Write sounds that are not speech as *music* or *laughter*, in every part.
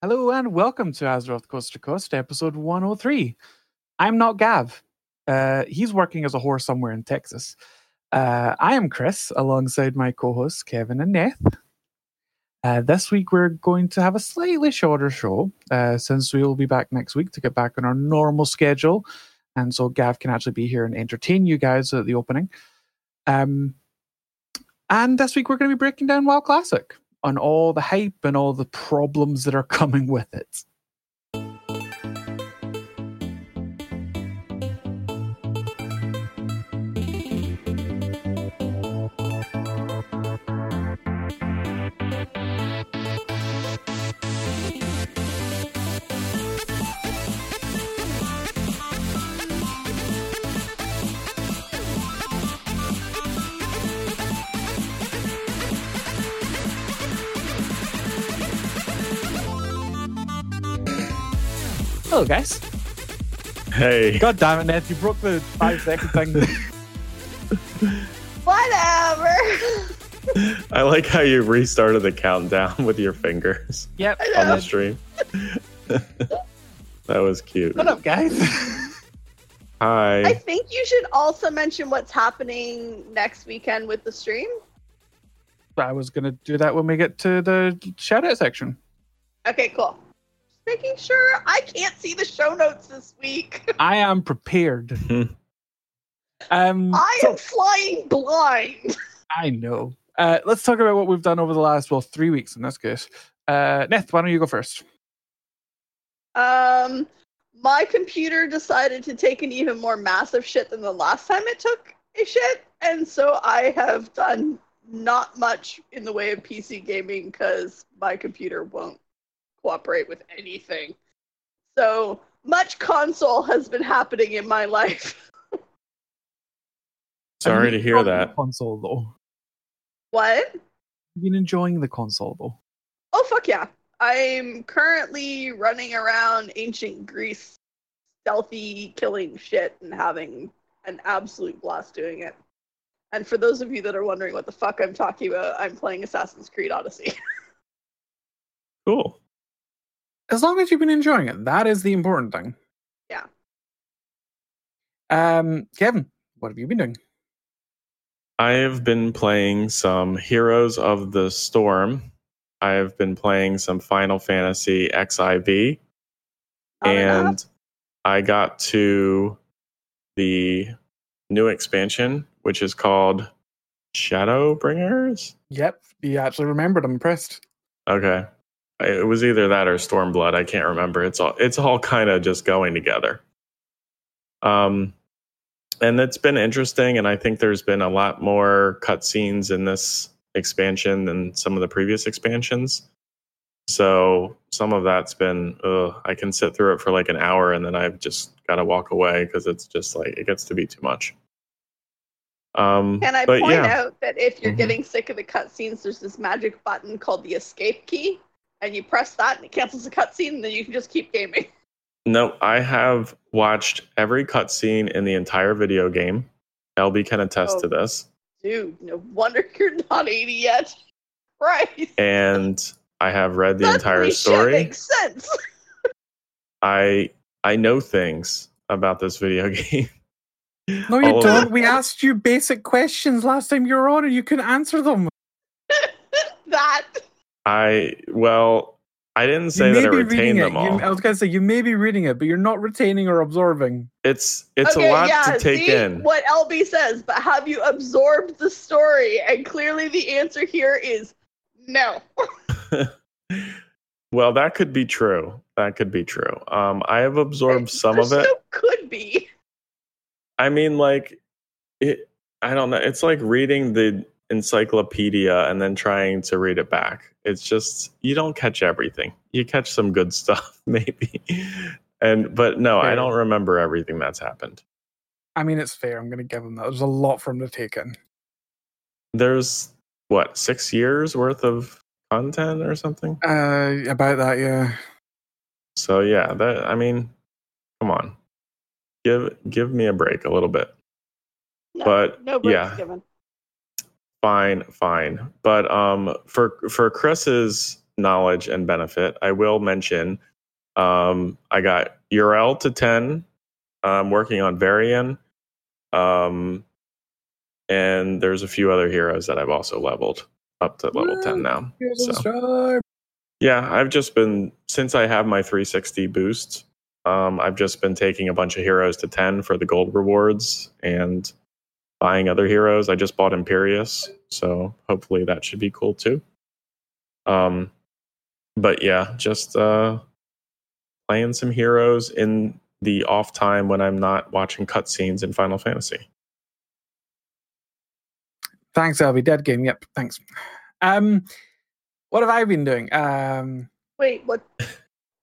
Hello and welcome to Azeroth Coast to Coast, episode 103. I'm not Gav. Uh, he's working as a whore somewhere in Texas. Uh, I am Chris, alongside my co hosts Kevin and Neth. Uh, this week we're going to have a slightly shorter show uh, since we will be back next week to get back on our normal schedule. And so Gav can actually be here and entertain you guys at the opening. Um, and this week we're going to be breaking down WoW Classic on all the hype and all the problems that are coming with it. Hello, guys. Hey. God damn it, Neth, you broke the five second thing. *laughs* Whatever. I like how you restarted the countdown *laughs* with your fingers yep. On the stream. *laughs* that was cute. What up, guys? Hi. I think you should also mention what's happening next weekend with the stream. I was going to do that when we get to the shout out section. Okay, cool. Making sure I can't see the show notes this week. *laughs* I am prepared. Um, I so- am flying blind. I know. Uh, let's talk about what we've done over the last, well, three weeks in this case. Uh, Neth, why don't you go first? Um, my computer decided to take an even more massive shit than the last time it took a shit, and so I have done not much in the way of PC gaming because my computer won't cooperate with anything. So much console has been happening in my life. *laughs* Sorry to hear enjoyed the that. Console though. What? You've been enjoying the console though. Oh fuck yeah! I'm currently running around ancient Greece, stealthy killing shit and having an absolute blast doing it. And for those of you that are wondering what the fuck I'm talking about, I'm playing Assassin's Creed Odyssey. *laughs* Cool. As long as you've been enjoying it, that is the important thing. Yeah. Um, Kevin, what have you been doing? I have been playing some Heroes of the Storm. I have been playing some Final Fantasy XIV. Not and I got to the new expansion, which is called Shadowbringers. Yep, you actually remembered. I'm impressed. Okay. It was either that or Stormblood. I can't remember. It's all it's all kind of just going together. Um and it's been interesting and I think there's been a lot more cutscenes in this expansion than some of the previous expansions. So some of that's been ugh, I can sit through it for like an hour and then I've just got to walk away because it's just like it gets to be too much. Um Can I point yeah. out that if you're Mhm. getting sick of the cutscenes, there's this magic button called the escape key, and you press that and it cancels the cutscene, and then you can just keep gaming. *laughs* No, I have watched every cutscene in the entire video game. LB can attest Oh. to this. Dude, no wonder you're not 80 yet. *laughs* Right. And I have read the entire Shit story. makes sense. *laughs* I I know things about this video game. No, you All don't. We asked you basic questions last time you were on, and you couldn't answer them. That. I well, I didn't say that I be reading retained it. them You, all. I was gonna say you may be reading it, but you're not retaining or absorbing. It's it's okay, a lot yeah, to take see in. what LB says, but have you absorbed the story? And clearly the answer here is no. *laughs* well, that could be true. That could be true. Um, I have absorbed some of There it. could be. I mean, like it. I don't know. It's like reading the encyclopedia and then trying to read it back. It's just you don't catch everything. You catch some good *laughs* stuff, maybe. And but no, I don't remember everything that's happened. I mean, it's fair. I'm gonna give him that. There's a lot for him to take in. There's what six years worth of content or something. Uh, about that, yeah. So yeah, that I mean, come on, give give me a break a little bit. No, But, no yeah. given. Fine, fine. But um, for for Chris's knowledge and benefit, I will mention um, I got Yrel to 10. I'm working on Varian. Um, and there's a few other heroes that I've also leveled up to level! 10 now. So. Yeah, I've just been since I have my 360 boost. Um, I've just been taking a bunch of heroes to 10 for the gold rewards and buying other heroes. I just bought Imperius, so hopefully that should be cool too. Um, but yeah, just uh, playing some heroes in the off time when I'm not watching cutscenes in Final Fantasy. Thanks, Elby. Dead game. Yep. Thanks. Um, what have I been doing? Um, Wait, what?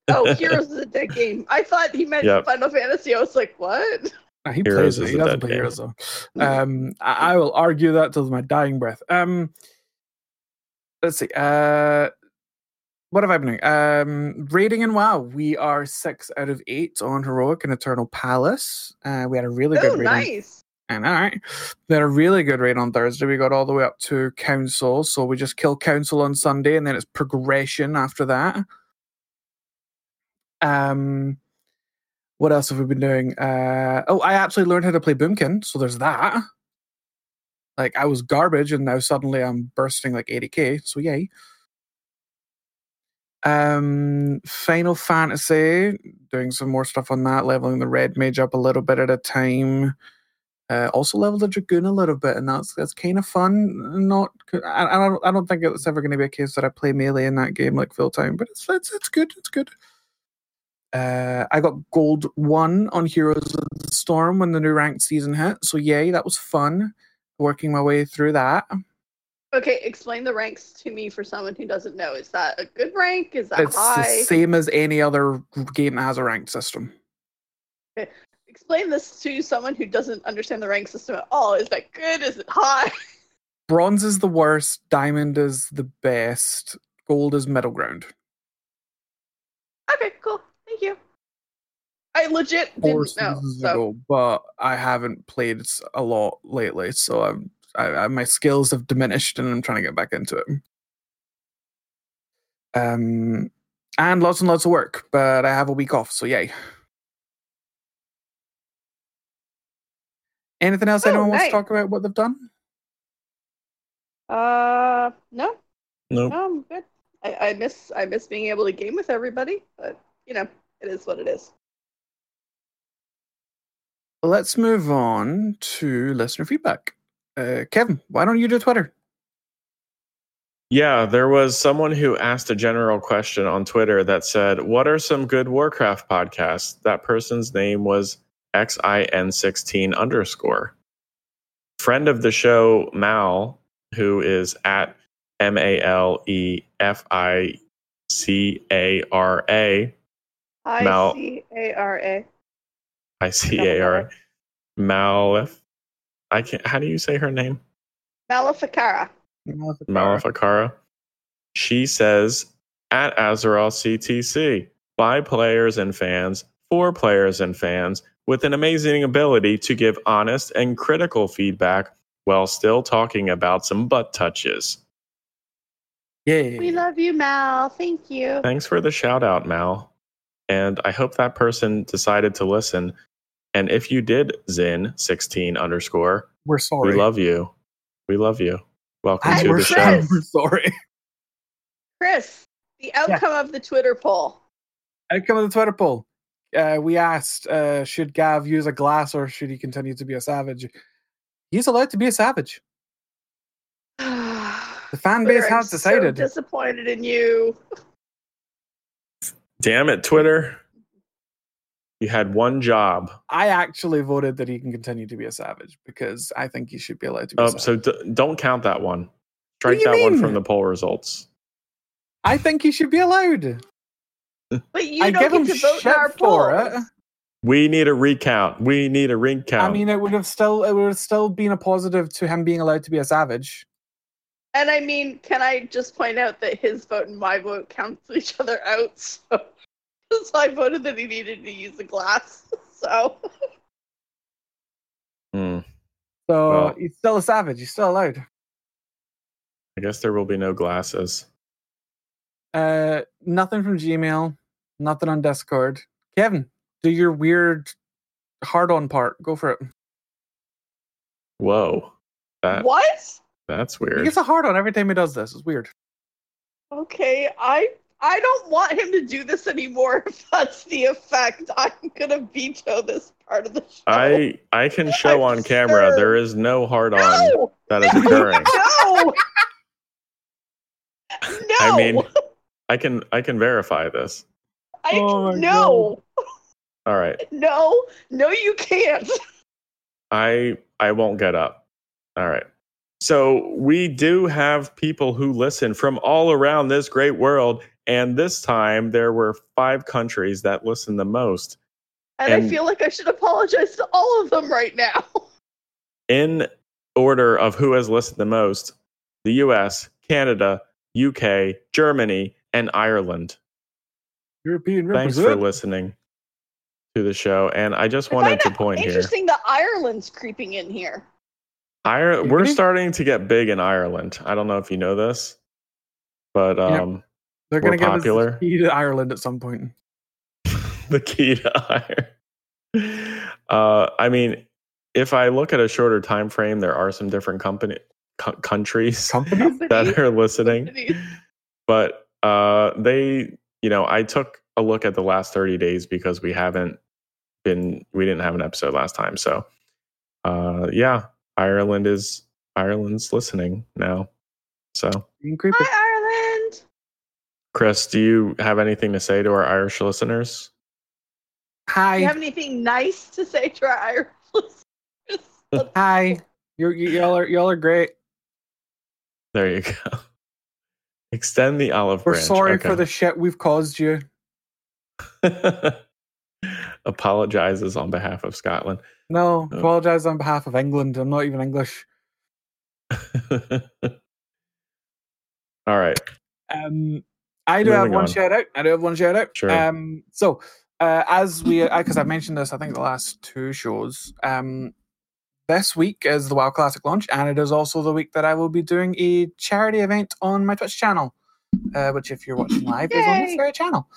Oh, *laughs* Heroes is a dead game. I thought he meant Yep. Final Fantasy. I was like, what? *laughs* he Heroes plays it. is He doesn't play game. Heroes though. *laughs* Um, I, I will argue that till my dying breath. Um, let's see. Uh, what have I been doing? Um, raiding in WoW. We are six out of eight on Heroic and Eternal Palace. Uh, we had a really Oh, good raiding. nice. And all right, we had a really good rate on Thursday. We got all the way up to council, so we just kill council on Sunday, and then it's progression after that. Um, what else have we been doing? Uh, oh, I actually learned how to play Boomkin, so there's that. Like I was garbage, and now suddenly I'm bursting like 80k. So yay. Um, Final Fantasy, doing some more stuff on that, leveling the red mage up a little bit at a time. Uh, also leveled the dragoon a little bit, and that's that's kind of fun. Not, I, I don't, I don't think it's ever going to be a case that I play melee in that game like full time, but it's it's it's good. It's good. Uh, I got gold one on Heroes of the Storm when the new ranked season hit, so yay, that was fun. Working my way through that. Okay, explain the ranks to me for someone who doesn't know. Is that a good rank? Is that It's high? the same as any other game that has a ranked system. Okay. Explain this to someone who doesn't understand the rank system at all. Is that good? Is it high? *laughs* Bronze is the worst, diamond is the best, gold is middle ground. Okay, cool. Thank you. I legit four didn't know. seasons So ago, but I haven't played a lot lately, so I'm, I, I, my skills have diminished, and I'm trying to get back into it. Um, and lots and lots of work, but I have a week off, so yay. Anything else Oh, anyone wants to talk about what they've done? uh no, Nope. no, I'm good. I, I miss I miss being able to game with everybody, but you know, it is what it is. Let's move on to listener feedback. Uh, Kevin, why don't you do Twitter? Yeah, there was someone who asked a general question on Twitter that said, What are some good Warcraft podcasts? That person's name was xin16 underscore. Friend of the show, Mal, who is at M A L E F I C A R A. I Mal- C A R A. I C A R. Malif. I can't, how do you say her name? Maleficara. Maleficara. She says at Azeroth CTC by players and fans for players and fans with an amazing ability to give honest and critical feedback while still talking about some butt touches. Yay. We love you, Mal. Thank you. Thanks for the shout out, Mal. And I hope that person decided to listen. And if you did, Zin16 underscore, We're sorry. we love you. We love you. Welcome Hi, to the Chris. show. we're sorry. Chris, the outcome of the Twitter poll. Outcome of the Twitter poll. Uh, we asked, uh, should Gav use a glass or should he continue to be a savage? He's allowed to be a savage. *sighs* The fan base I'm has decided. So disappointed in you. Damn it, Twitter. You had one job. I actually voted that he can continue to be a savage because I think he should be allowed to be a Oh, savage. so d- don't count that one. Strike do you that one from the poll results. I think he should be allowed. But you I don't give get him to vote in shit our for polls. it. We need a recount. We need a recount. I mean, it would have still it would have still been a positive to him being allowed to be a savage. And I mean, can I just point out that his vote and my vote cancel each other out? *laughs* So, *laughs* so I voted that he needed to use the glass. *laughs* So Hmm. So Well- he's still a savage. He's still allowed. I guess there will be no glasses. Uh, nothing from Gmail. Nothing on Discord. Kevin, do your weird hard on part. Go for it. Whoa. That what? that's weird. He gets a hard on every time he does this. It's weird. Okay, I I don't want him to do this anymore. If that's the effect, I'm gonna veto this part of the show. I I can show I'm on camera sure. there is no hard on no, that is occurring. no, no. I mean, I can I can verify this. I, Oh my no, All right. no, no, you can't. I I won't get up. All right. So we do have people who listen from all around this great world, and this time there were five countries that listened the most. And, I feel like I should apologize to all of them right now. *laughs* In order of who has listened the most, the US, Canada, UK, Germany, and Ireland. European Thanks for listening to the show. And I just wanted find to it point here. Interesting that Ireland's creeping in here. Ireland, we're starting to get big in Ireland. I don't know if you know this, but Yeah. um, They're going to give popular. us the key to Ireland at some point. *laughs* the key to Ireland. Uh, I mean, if I look at a shorter time frame, there are some different company co- countries Companies? *laughs* that are listening, Companies. but uh, they, you know, I took a look at the last thirty days because we haven't been, we didn't have an episode last time, so uh, yeah, Ireland is Ireland's listening now. So, Being creepy. Hi, Ireland. Chris, do you have anything to say to our Irish listeners? Do Hi. you have anything nice to say to our Irish listeners? *laughs* Hi. You're, you, y'all are y'all are great. There you go. *laughs* Extend the olive branch. We're branch. sorry for the shit we've caused you. *laughs* Apologizes on behalf of Scotland. No, Oh. apologize on behalf of England. I'm not even English. All right. Um, I do have one on. shout out. I do have one shout out. Sure. Um, so uh, as we, because I've mentioned this, I think the last two shows. Um, this week is the WoW Classic launch, and it is also the week that I will be doing a charity event on my Twitch channel, uh, which, if you're watching live, is on this Yay. very channel.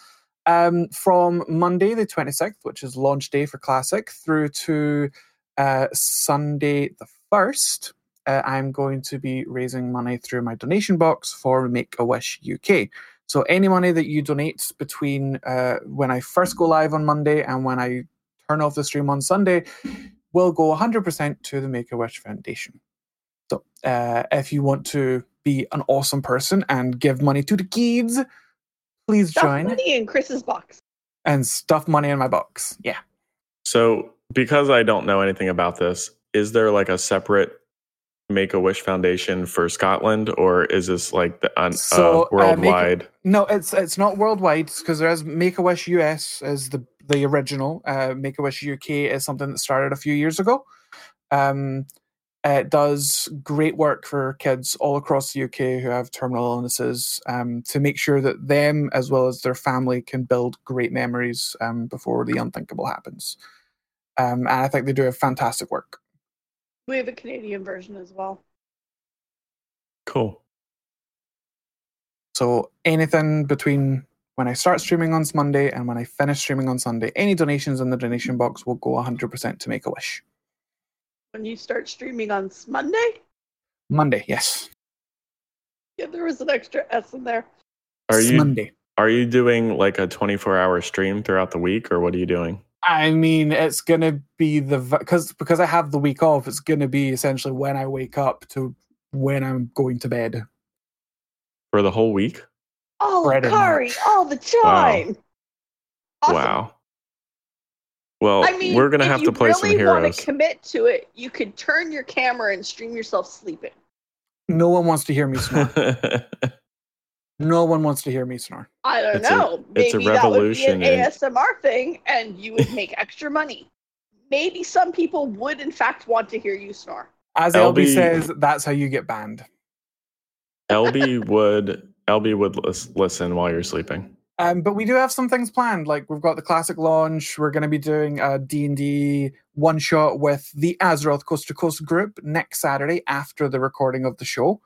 Um, from Monday the 26th, which is launch day for Classic, through to uh, Sunday the 1st, uh, I'm going to be raising money through my donation box for Make a Wish UK. So any money that you donate between uh, when I first go live on Monday and when I turn off the stream on Sunday will go 100% to the Make a Wish Foundation. So uh, if you want to be an awesome person and give money to the kids, please Stuff join money in Chris's box. and stuff money in my box. Yeah. So, because I don't know anything about this, is there like a separate Make a Wish Foundation for Scotland, or is this like the un, So, uh, uh, Make worldwide? No, it's it's not worldwide because there is Make a Wish US is the the original. Uh, Make a Wish UK is something that started a few years ago. Um, it does great work for kids all across the UK who have terminal illnesses um, to make sure that them as well as their family can build great memories um, before the unthinkable happens. Um, and I think they do a fantastic work. We have a Canadian version as well. Cool. So anything between when I start streaming on Monday and when I finish streaming on Sunday, any donations in the donation box will go 100% to Make a Wish. When you start streaming on s- Monday, Monday, yes. yeah, there was an extra S in there. Are you Monday. are you doing like a twenty four hour stream throughout the week, or what are you doing? I mean, it's gonna be the because because I have the week off. It's gonna be essentially when I wake up to when I'm going to bed. For the whole week? Oh, all Pretty Kari, much. all the time. Awesome. Wow. Well, I mean, we're gonna have to play really some want heroes. to commit to it, you could turn your camera and stream yourself sleeping. No one wants to hear me *laughs* snore. No one wants to hear me snore. I don't It's a- know. it's a Maybe that would be an in- ASMR thing, and you would make *laughs* extra money. Maybe some people would, in fact, want to hear you snore. As LB LB says, that's how you get banned. LB would LB would lis- listen while you're sleeping. Um, but we do have some things planned. Like we've got the classic launch. We're going to be doing a D&D one shot with the Azeroth Coast to Coast group next Saturday after the recording of the show.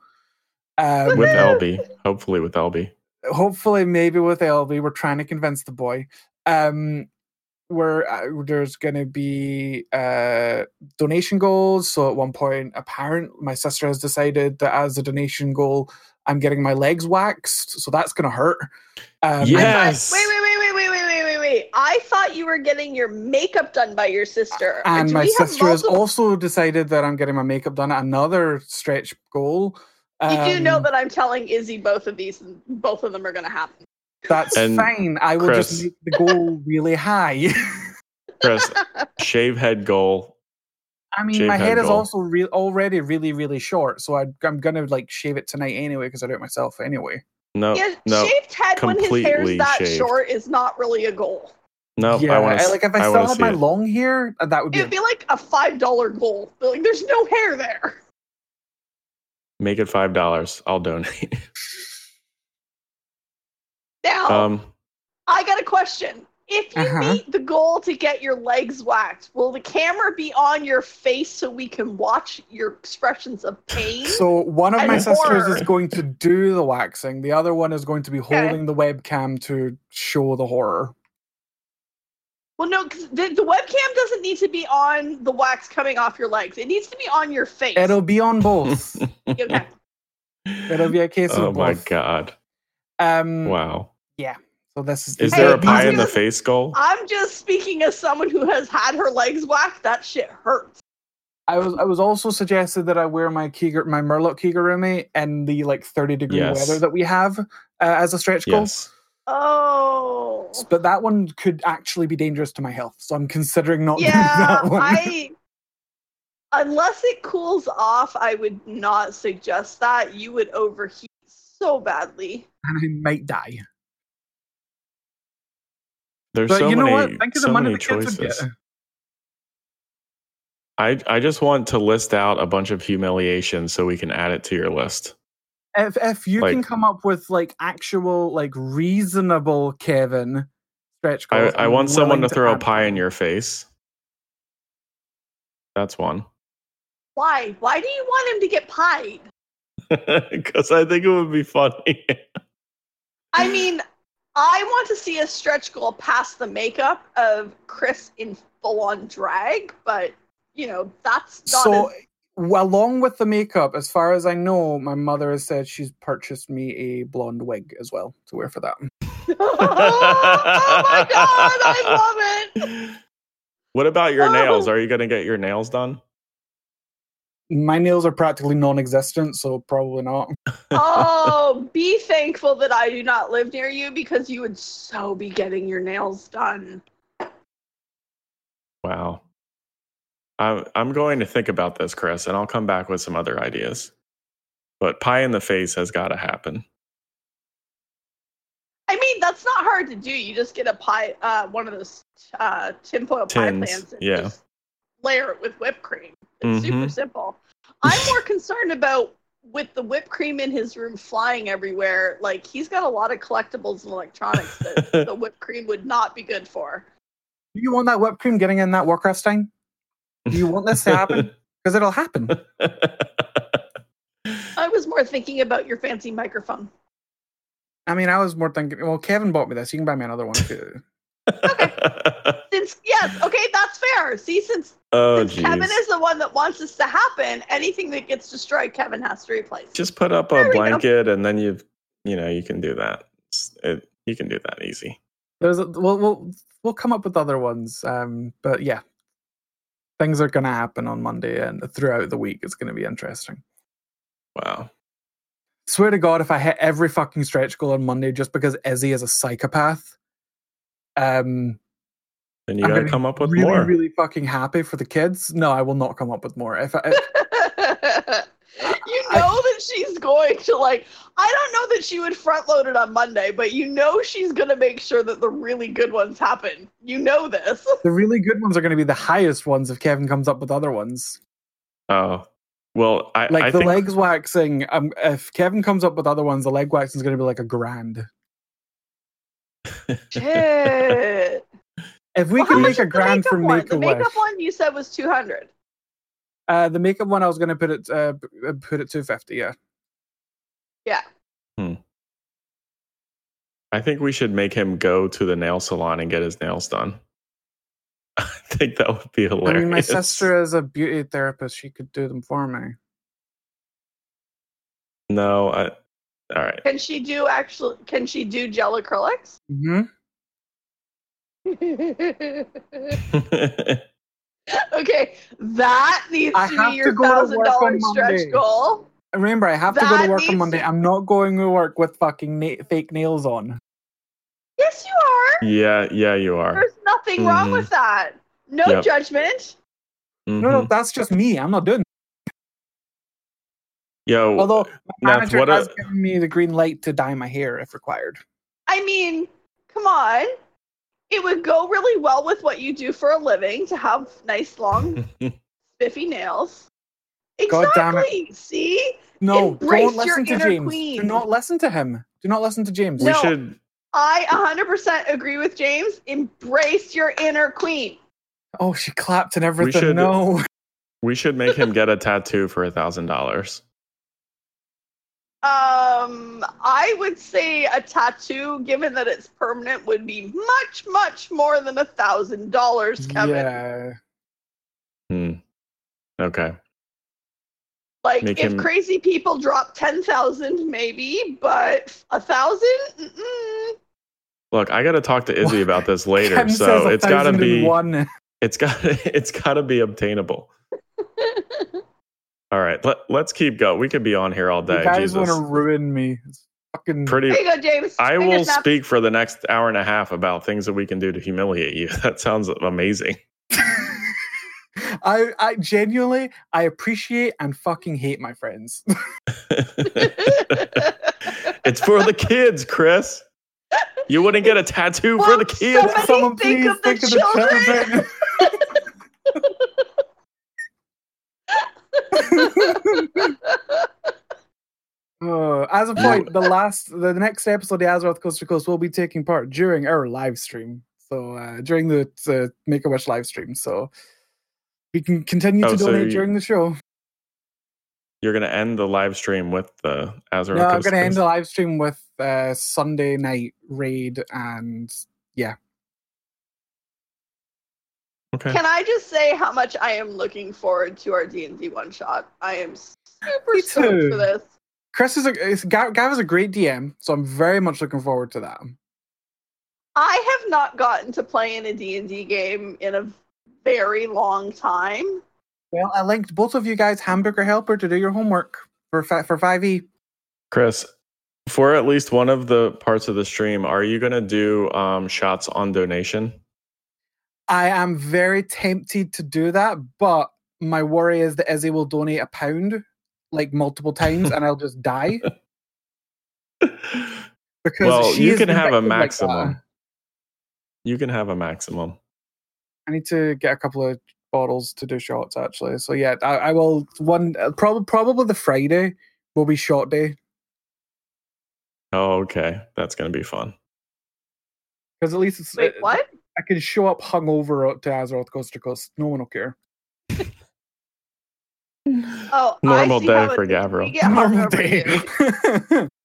Um, With LB, hopefully with LB. hopefully, maybe with LB, we're trying to convince the boy. Um, where uh, there's going to be uh, donation goals. So at one point, apparent my sister has decided that as a donation goal, I'm getting my legs waxed. So that's going to hurt. Um, Yes. thought- wait, wait, wait, wait, wait, wait, wait, wait, wait. I thought you were getting your makeup done by your sister. And Do my we have sister has also decided that I'm getting my makeup done at another stretch goal. You do know Um, that I'm telling Izzy both of these, and both of them are going to happen. That's And fine. I will Chris- just make the goal really high. *laughs* Chris, shave head goal. I mean, Shave my head head is also re- already really, really short, so I, I'm gonna like shave it tonight anyway because I do it myself anyway. No, yeah, no, shaved head when his hair's completely that shaved. short is not really a goal. no. yeah, I want to. like if I, I still had my it. long hair, uh, that would be. It'd be like a five dollar goal. But, Like, there's no hair there. Make it five dollars. I'll donate. *laughs* Now, um, I got a question. If you Uh-huh. meet the goal to get your legs waxed, will the camera be on your face so we can watch your expressions of pain? so one of and my sisters is going to do the waxing. The other one is going to be holding the webcam to show the horror. Well, no, 'cause the, the webcam doesn't need to be on the wax coming off your legs. It needs to be on your face. It'll be on both. *laughs* Okay. It'll be a case oh of my god! Um, Wow. Yeah. So this is. Is Hey, there a pie in are- the face goal? I'm just speaking as someone who has had her legs waxed. That shit hurts. I was I was also suggested that I wear my Kiger, my Murloc Kigurumi in the like 30 degree Yes. weather that we have uh, as a stretch goal. Yes. Oh. But that one could actually be dangerous to my health, so I'm considering not doing that one. I. *laughs* Unless it cools off, I would not suggest that. You would overheat so badly. and I might die. There's But so you know many, what? Think of the so money many the kids would choices. get. I I just want to list out a bunch of humiliations so we can add it to your list. If if you can come up with like actual like reasonable Kevin stretch I, goals, I I'm want someone willing to throw a pie in your face. That's one. Why? Why do you want him to get pied? *laughs* *laughs* Because I think it would be funny. I mean, I want to see a stretch goal past the makeup of Chris in full on drag, but you know that's not. So, as- well, along with the makeup, as far as I know, my mother has said she's purchased me a blonde wig as well to wear for that. *laughs* oh my god, I love it. *laughs* What about your um, nails? Oh. Are you going to get your nails done? My nails are practically non-existent, so probably not. Oh, *laughs* be thankful that I do not live near you because you would so be getting your nails done. Wow. I'm I'm going to think about this, Chris, and I'll come back with some other ideas. But pie in the face has got to happen. I mean, that's not hard to do. You just get a pie, uh, one of those uh, tinfoil pie Tins, pans, and yeah. just layer it with whipped cream. It's super Mhm. simple. I'm *laughs* more concerned about with the whipped cream in his room flying everywhere. Like he's got a lot of collectibles and electronics that *laughs* the whipped cream would not be good for. Do you want that whipped cream getting in that Warcraft stein? Do you want this to happen? *laughs* Because it'll happen. I was more thinking about your fancy microphone. I mean, I was more thinking. Well, Kevin bought me this. You can buy me another one. too. you, Since yes, okay, that's fair. See, since, oh, since Kevin is the one that wants this to happen, anything that gets destroyed, Kevin has to replace. Just put up There a we go. blanket, and then you, you know, you can do that. It, you can do that easy. there's a, we'll we'll we'll come up with other ones. Um, but yeah, things are gonna happen on Monday and throughout the week. It's gonna be interesting. Wow. Swear to God, if I hit every fucking stretch goal on Monday just because Izzy is a psychopath, um, Then you I'm got to gonna come up with really, more. really fucking happy for the kids. No, I will not come up with more. If I, *laughs* you know that she's going to like I don't know that she would front load it on Monday, but you know she's gonna make sure that the really good ones happen. You know this. the really good ones are going to be the highest ones if Kevin comes up with other ones. oh, well, I, Like I the think legs waxing. Um, if Kevin comes up with other ones, the leg waxing is going to be like a grand. *laughs* Shit. If we Well, can make a grand for makeup? Make a The makeup one you said was two hundred. Uh, the makeup one I was going to put it uh, uh, put it two fifty. Yeah, Yeah. Hmm. I think we should make him go to the nail salon and get his nails done. *laughs* I think that would be hilarious. I hilarious. mean, my sister is a beauty therapist. She could do them for me. No, I. All right. Can she do actual? Can she do gel acrylics? hmm *laughs* *laughs* *laughs* okay, that needs I to have be your thousand work on dollar stretch Monday. goal. Remember, I have to go to work on Monday. to- I'm not going to work with fucking na- fake nails on. Yes, you are. yeah, yeah, you are. There's nothing wrong Mhm. with that. No Yep. judgment. No, no, Mhm. that's just me. I'm not doing. Yo, Although my Nath, manager what has a- given me the green light to dye my hair if required. I mean, come on. It would go really well with what you do for a living to have nice, long, *laughs* spiffy nails. God damn it. Exactly. See? No, Embrace don't listen to James. queen. Do not listen to him. Do not listen to James. we No. should. I 100% agree with James. Embrace your inner queen. Oh, she clapped and everything. should- No. *laughs* We should make him get a tattoo for a thousand dollars. Um, I would say a tattoo, given that it's permanent, would be much, much more than a thousand dollars, Kevin. Yeah. Hmm. Okay. Like Make if him- crazy people drop ten thousand, maybe, but a thousand, Look, I got to talk to Izzy about this *laughs* later. Kevin so it's got to be. one. It's got. *laughs* It's got to be obtainable. *laughs* All right. Let, let's keep going. We could be on here all day. You day. guys want to ruin me. It's fucking. Pretty. there you go, James. I Finger will snap. speak for the next hour and a half about things that we can do to humiliate you. *laughs* That sounds amazing. *laughs* I, I genuinely, I appreciate and fucking hate my friends. *laughs* it's for the kids, Chris. You wouldn't get a tattoo for the kids. Somebody Someone think please of the think of the children. Uh, *laughs* as a point, the last, the next episode of Azeroth Coast to Coast will be taking part during our live stream. So uh, during the uh, Make a Wish live stream, so we can continue Oh, to so donate you- during the show. You're gonna end the live stream with the Azeroth. No, I'm Coast going to end the live stream with uh, Sunday night raid and Okay. Can I just say how much I am looking forward to our D and D one shot? I am super stoked for this. Chris is a is- Gav Gav is a great DM, so I'm very much looking forward to that. I have not gotten to play in a D and D game in a very long time. Well, I linked both of you guys Hamburger Helper to do your homework for for five E. Chris, for at least one of the parts of the stream, are you gonna do um, shots on donation? I am very tempted to do that, but my worry is that Izzy will donate a pound like multiple times, and I'll just die because well, you can have a vindictive like maximum. you can have a maximum. I need to get a couple of bottles to do shots actually. So yeah, I, I will. One probably probably the Friday will be shot day Oh, okay. That's gonna be fun. because at least it's Wait, uh, what? I can show up hungover to Azeroth coast to coast. No one will care. Oh, *laughs* Normal I day for is. Gavriil. Normal day. *laughs*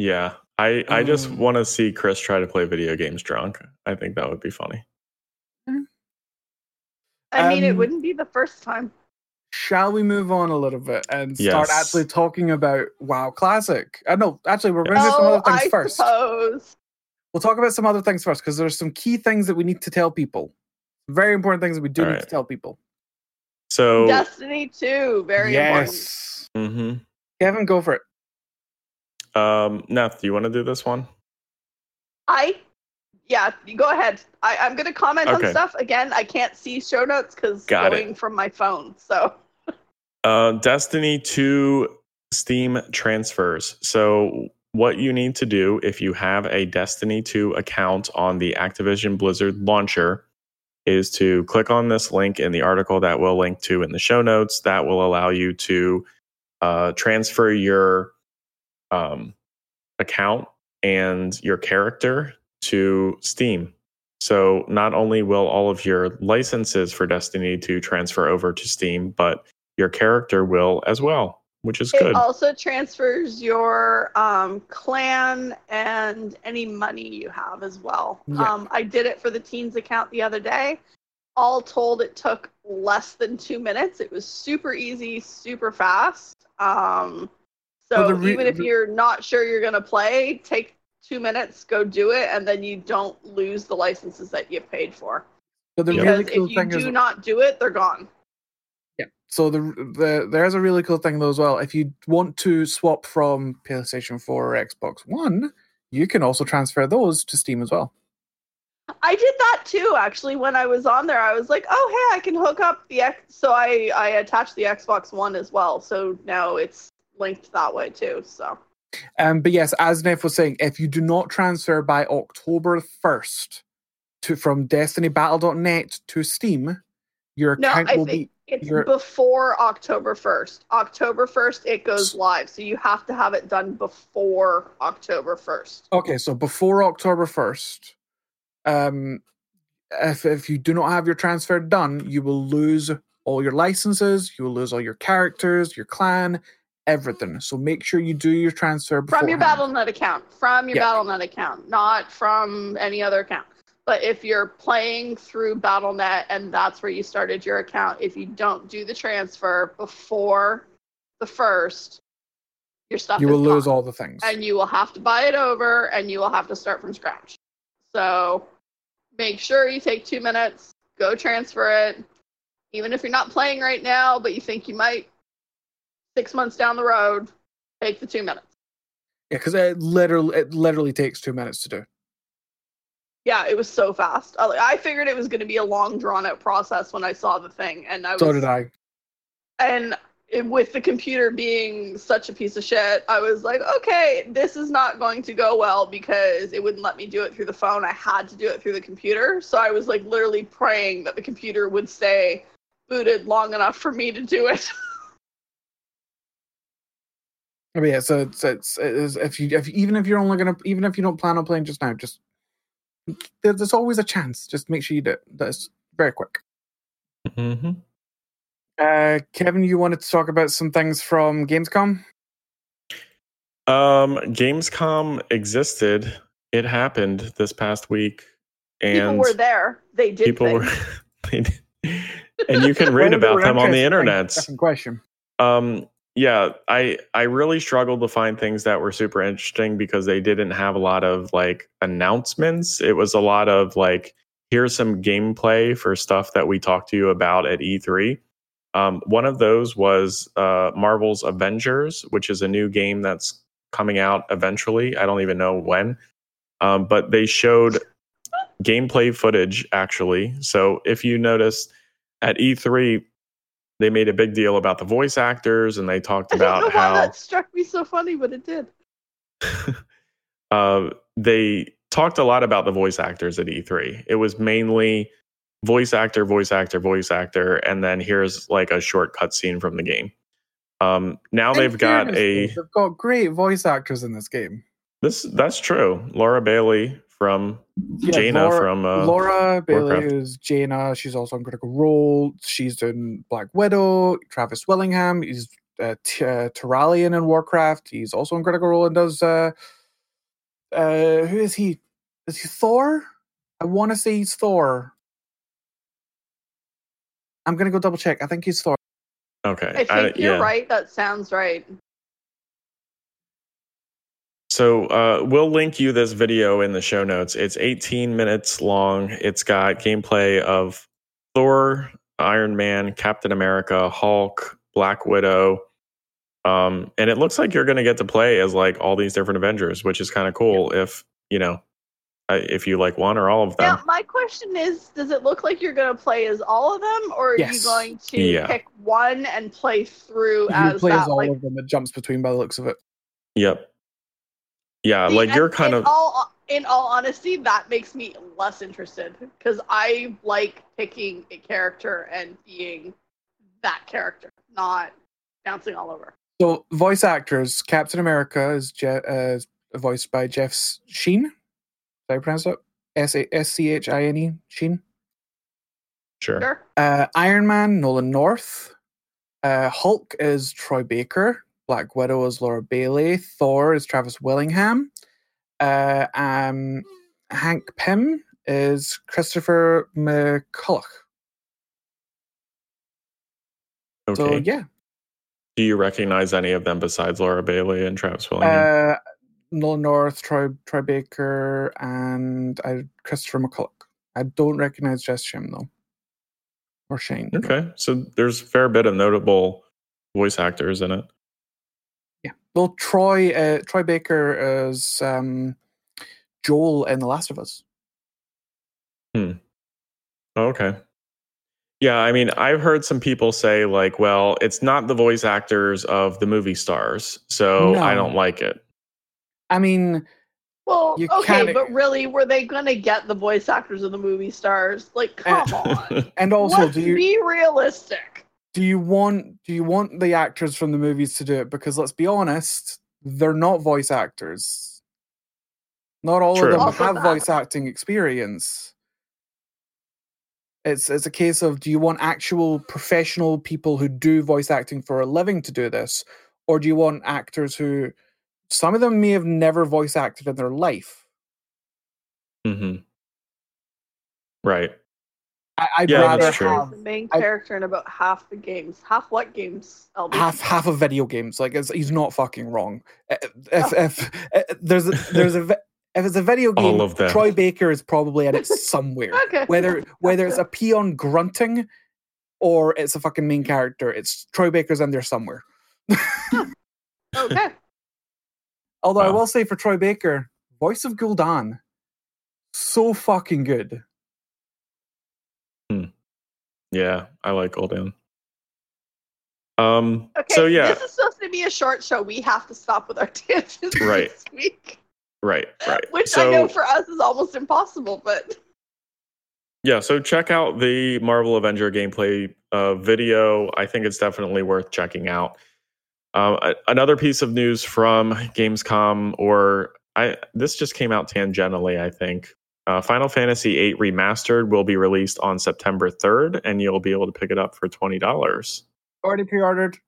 Yeah. I, I just Um, want to see Chris try to play video games drunk. I think that would be funny. I mean, it Um, wouldn't be the first time. Shall we move on a little bit and start Yes. actually talking about WoW Classic? Uh, no, actually, we're going to do some other things I first. suppose. We'll talk about some other things first because there's some key things that we need to tell people. Very important things that we do All need right. to tell people. So, Destiny 2, very important. yes. mhm. Kevin, go for it. um, Neth, do you want to do this one? I, yeah, you go ahead. I, I'm going to comment Okay. on stuff. Again, I can't see show notes because Got it. going from my phone. So, Uh, Destiny 2 Steam transfers. So, what you need to do if you have a Destiny 2 account on the Activision Blizzard launcher is to click on this link in the article that we'll link to in the show notes. That will allow you to uh, transfer your um, account and your character to Steam. So, not only will all of your licenses for Destiny 2 transfer over to Steam, but your character will as well. Which is It good. also transfers your um, clan and any money you have as well. Yeah. Um, I did it for the teens account the other day. All told, it took less than two minutes. It was super easy, super fast. Um, so re- even if you're not sure you're going to play, take two minutes, go do it, and then you don't lose the licenses that you paid for. But the Because really cool if you do is, not do it, they're gone. So the the there's a really cool thing though as well. If you want to swap from PlayStation 4 or Xbox One, you can also transfer those to Steam as well. I did that too, actually. When I was on there, I was like, "Oh, hey, I can hook up the X." So I I attached the Xbox One as well. So now it's linked that way too. So Um, but yes, as Neth was saying, if you do not transfer by October 1st to from DestinyBattle.net to Steam, your account will think- be it's You're- before October first. October first, it goes live. So you have to have it done before October first. okay. So before October 1st, um, if if you do not have your transfer done, you will lose all your licenses, you will lose all your characters, your clan, everything. So make sure you do your transfer From your beforehand. BattleNet account. From your Yeah. BattleNet account, not from any other account. But if you're playing through BattleNet and that's where you started your account, if you don't do the transfer before the first, your stuff You will lose all the things. and you will have to buy it over and you will have to start from scratch. So make sure you take two minutes, go transfer it. Even if you're not playing right now, but you think you might six months down the road, take the two minutes. Yeah, because it literally it literally takes two minutes to do. Yeah, it was so fast. Uh, I, I figured it was going to be a long, drawn out process when I saw the thing, and I was So did I. and it, with the computer being such a piece of shit, I was like, okay, this is not going to go well because it wouldn't let me do it through the phone. I had to do it through the computer. So I was like literally praying that the computer would stay booted long enough for me to do it. *laughs* I mean, yeah. So it's, it's, it's if you if even if you're only gonna even if you don't plan on playing just now, just there's always a chance. Just make sure you do it. That's very quick. hmm Uh, Kevin, you wanted to talk about some things from Gamescom. Um, Gamescom existed. It happened this past week, and people were there. They did people were, *laughs* they did- and you can *laughs* read about them on the internet. Different question. Um, yeah, I I really struggled to find things that were super interesting because they didn't have a lot of like announcements. It was a lot of like here's some gameplay for stuff that we talked to you about at E3. Um, one of those was uh, Marvel's Avengers, which is a new game that's coming out eventually. I don't even know when, um, but they showed gameplay footage actually. So if you notice at E3, they made a big deal about the voice actors and they talked I don't know about why how that struck me so funny, but it did. *laughs* uh, they talked a lot about the voice actors at E3. It was mainly voice actor, voice actor, voice actor, and then here's like a short cutscene from the game. Um, now In they've got a They've got great voice actors in this game. this. That's true. Laura Bailey from Yeah, Jaina Laura, from uh, Laura Bailey Warcraft. is Jaina. She's also on Critical Role. She's in Black Widow. Travis Willingham. He's uh, T- uh, Turalyon in Warcraft. He's also on Critical Role and does. Uh, uh, who is he? Is he Thor? I want to say he's Thor. I'm gonna go double check. I think he's Thor. Okay, I think I- you're yeah. right. That sounds right. So uh, we'll link you this video in the show notes. It's 18 minutes long. It's got gameplay of Thor, Iron Man, Captain America, Hulk, Black Widow, um, and it looks like you're going to get to play as like all these different Avengers, which is kind of cool. If you know, if you like one or all of them. Now, my question is Does it look like you're going to play as all of them, or are you going to Yeah. pick one and play through You as play that? as all like, of them. It jumps between by the looks of it. Yep. Yeah, See, like you're kind in of all in all honesty that makes me less interested because i like picking a character and being that character not bouncing all over So voice actors, Captain America is Je- uh, voiced by Jeff Schine. Did I pronounce it? S A S C H I N E Schine. sure. sure Uh, Iron Man, Nolan North. Uh, Hulk is Troy Baker. Black Widow is Laura Bailey. Thor is Travis Willingham. Uh, um, Hank Pym is Christopher McCulloch. Okay. So yeah, Do you recognize any of them besides Laura Bailey and Travis Willingham? uh, Nolan North, Troy Troy Baker, and uh, Christopher McCulloch. I don't recognize Jess Shim though, or Shane. okay, so there's a fair bit of notable voice actors in it. Yeah. Well, Troy uh, Troy Baker is um, Joel in The Last of Us. Hmm. okay. Yeah, I mean, I've heard some people say like, well, it's not the voice actors of the movie stars, so I don't like it. I mean, Well, You okay, can't- but really, were they gonna get the voice actors of the movie stars? Like, come on. *laughs* and also, Let's do you be realistic. Do you want do you want the actors from the movies to do it? Because let's be honest, they're not voice actors. Not all True. of them Also have that. voice acting experience. It's it's a case of do you want actual professional people who do voice acting for a living to do this, or do you want actors who some of them may have never voice acted in their life? hmm Right. I, I'd Yeah, rather that's true. have the main I- character in about half the games. Half what games? LB? half half of video games. Like it's, he's not fucking wrong. Uh, If if, uh, there's a, there's a if it's a video All game, of them. Troy Baker is probably in it *laughs* somewhere. Okay. Whether whether it's a *laughs* peon grunting or it's a fucking main character, it's Troy Baker's in there somewhere. *laughs* okay. Although I will say for Troy Baker, voice of Gul'dan, so fucking good. Yeah, I like Gul'dan. Um. Okay. So yeah, This is supposed to be a short show. We have to stop with our *laughs* tangents Right. this week, right, right. *laughs* which so, I know for us is almost impossible. But Yeah, so check out the Marvel Avenger gameplay uh, video. I think it's definitely worth checking out. Um, another piece of news from Gamescom, or I this just came out tangentially, I think. Uh, Final Fantasy VIII Remastered will be released on September 3rd, and you'll be able to pick it up for twenty dollars. Already pre-ordered.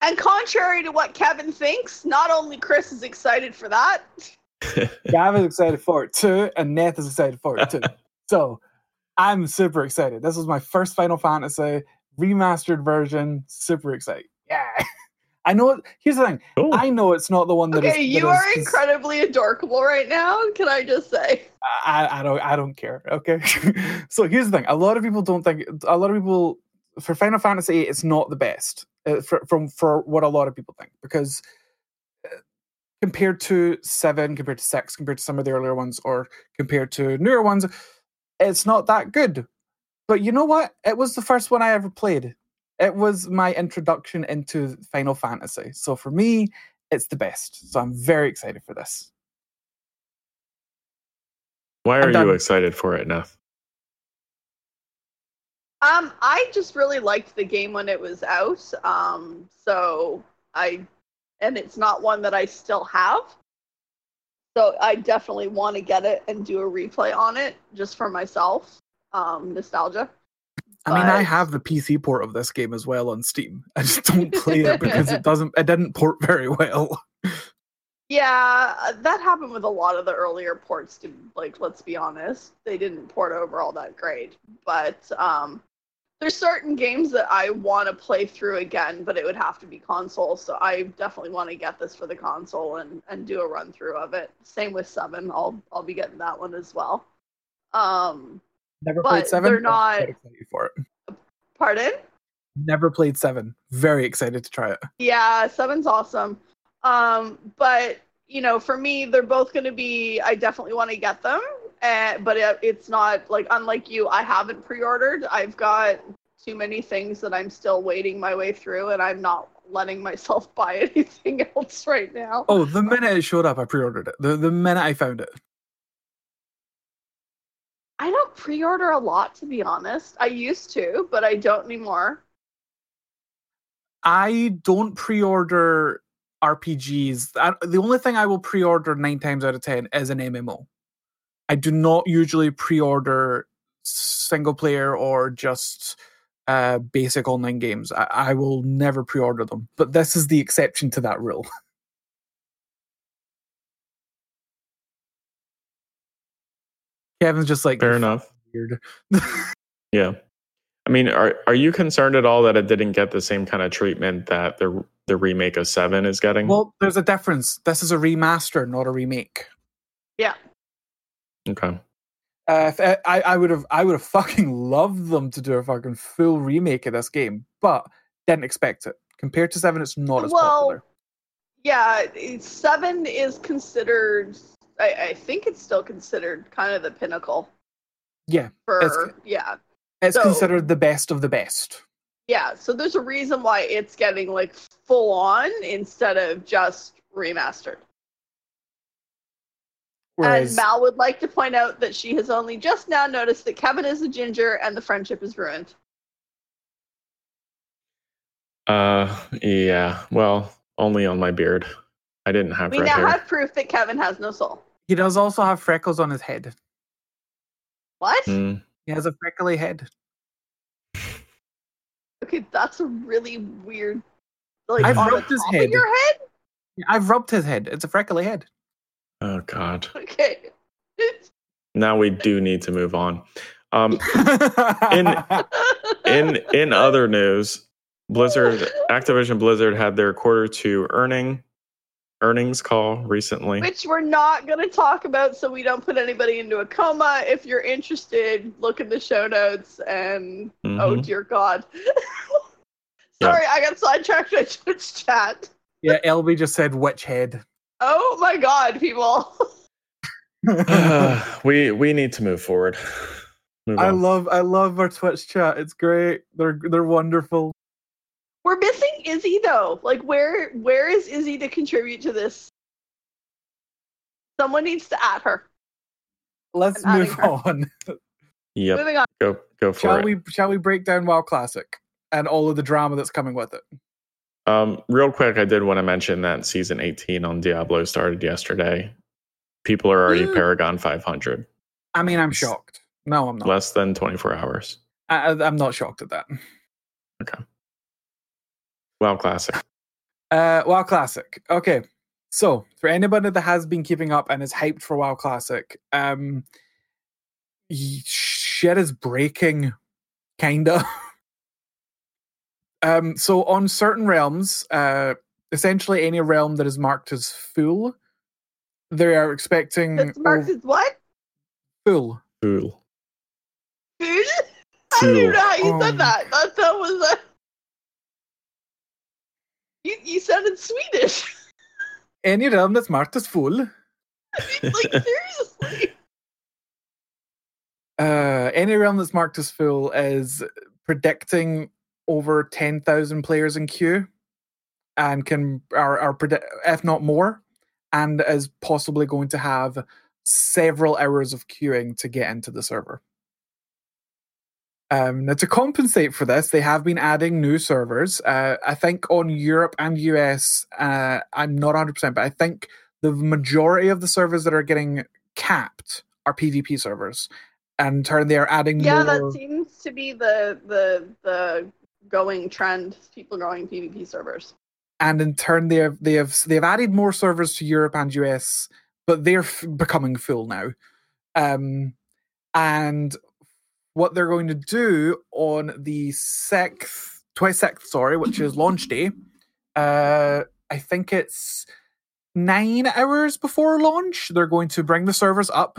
and contrary to what Kevin thinks, not only Chris is excited for that. *laughs* Gav is excited for it too, and Neth is excited for it too. *laughs* so I'm super excited. This was my first Final Fantasy remastered version. Super excited. Yeah. *laughs* I know it. Here's the thing. cool. I know it's not the one that is. Okay, that you is are cons- incredibly adorable right now. Can I just say? I, I don't. I don't care. Okay. *laughs* so here's the thing. A lot of people don't think. A lot of people for Final Fantasy, VIII, it's not the best uh, for, from for what a lot of people think because uh, compared to seven, compared to six, compared to some of the earlier ones, or compared to newer ones, it's not that good. But you know what? It was the first one I ever played. It was my introduction into Final Fantasy. So for me, it's the best. So I'm very excited for this. Why I'm are you done. excited for it, Neth? Um, I just really liked the game when it was out. Um, so I, and it's not one that I still have. So I definitely want to get it and do a replay on it just for myself. Um, nostalgia. I mean, I have the PC port of this game as well on Steam. *laughs* I just don't play it because it doesn't. It didn't port very well. *laughs* Yeah, that happened with a lot of the earlier ports. To like, let's be honest, they didn't port over all that great. But um, there's certain games that I want to play through again, but it would have to be console. So I definitely want to get this for the console and and do a run through of it. Same with Seven. I'll I'll be getting that one as well. Um, Never But played seven. they're but not- excited for it. pardon? Never played seven. Very excited to try it. Yeah, seven's awesome. Um, but you know, for me, they're both going to be. I definitely want to get them, uh, but it, it's not like unlike you. I haven't pre-ordered. I've got too many things that I'm still waiting my way through, and I'm not letting myself *laughs* buy anything else right now. Oh, the minute it showed up, I pre-ordered it. The the minute I found it. I don't pre-order a lot, to be honest. I used to, but I don't anymore. I don't pre-order RPGs. The only thing I will pre-order nine times out of ten is an MMO. I do not usually pre-order single player or just uh, basic online games. I, I will never pre-order them, but this is the exception to that rule. *laughs* Kevin's just like Fair enough. weird. *laughs* Yeah. I mean, are are you concerned at all that it didn't get the same kind of treatment that the the remake of Seven is getting? well, there's a difference. This is a remaster, not a remake. Yeah. Okay. Uh, if I, I I would have, I would have fucking *laughs* loved them to do a fucking full remake of this game, but didn't expect it. Compared to Seven, it's not as Well, popular. Yeah, seven is considered. I, I think it's still considered kind of the pinnacle Yeah, for It's- yeah, it's so- considered the best of the best. yeah. So there's a reason why it's getting like full on instead of just remastered. Whereas, And Mal would like to point out that she has only just now noticed that Kevin is a ginger and the friendship is ruined. Uh, yeah. Well, only on my beard. I didn't have We red now hair. have proof that Kevin has no soul. He does also have freckles on his head. What? Hmm. He has a freckly head. Okay, that's a really weird. Like I've rubbed his head. your head. I've rubbed his head. It's a freckly head. Oh God. Okay. *laughs* Now we do need to move on. Um, *laughs* in in other news, Blizzard, Activision Blizzard had their quarter two earning earnings call recently. Which we're not going to talk about so we don't put anybody into a coma. If you're interested, look in the show notes and oh Mhm. dear God. *laughs* Sorry, I got sidetracked *laughs* by Twitch chat. yeah, LB just said witch head. Oh my God, people. *laughs* *sighs* we we need to move forward. Move I on. love I love our Twitch chat. It's great. They're they're wonderful. We're missing Izzy though. Like where where is Izzy to contribute to this? Someone needs to add her. Let's I'm move her. on. *laughs* Moving on. Go go for Shall it. we shall we break down WoW Classic and all of the drama that's coming with it? Um, real quick, I did want to mention that season 18 on Diablo started yesterday. People are already Mm. Paragon 500, I mean, I'm shocked. No, I'm not. less than 24 hours. I, I- I'm not shocked at that. WoW Classic. Uh, WoW Classic. Okay, so for anybody that has been keeping up and is hyped for WoW Classic, um, shit is breaking, kinda. *laughs* um, so on certain realms, uh, essentially any realm that is marked as full, they are expecting That's marked ov- as what? full. Full. Food? *laughs* I don't know how you Um, said that. That, that was a. You, you sounded Swedish. Any realm that's marked as full. *laughs* like, seriously. *laughs* Uh, any realm that's marked as full is predicting over 10,000 players in queue and can are, are predi- if not more and is possibly going to have several hours of queuing to get into the server. Um, now, to compensate for this, they have been adding new servers. Uh, I think on Europe and US, uh, I'm not 100%, but I think the majority of the servers that are getting capped are PvP servers. And in turn, they are adding Yeah, more. that seems to be the the the going trend. People going PvP servers. and in turn they have they have they have added more servers to Europe and US, but they're f- becoming full now. Um, and what they're going to do on the sixth, twenty sixth, sorry, which is *laughs* launch day. Uh, I think it's nine hours before launch. They're going to bring the servers up.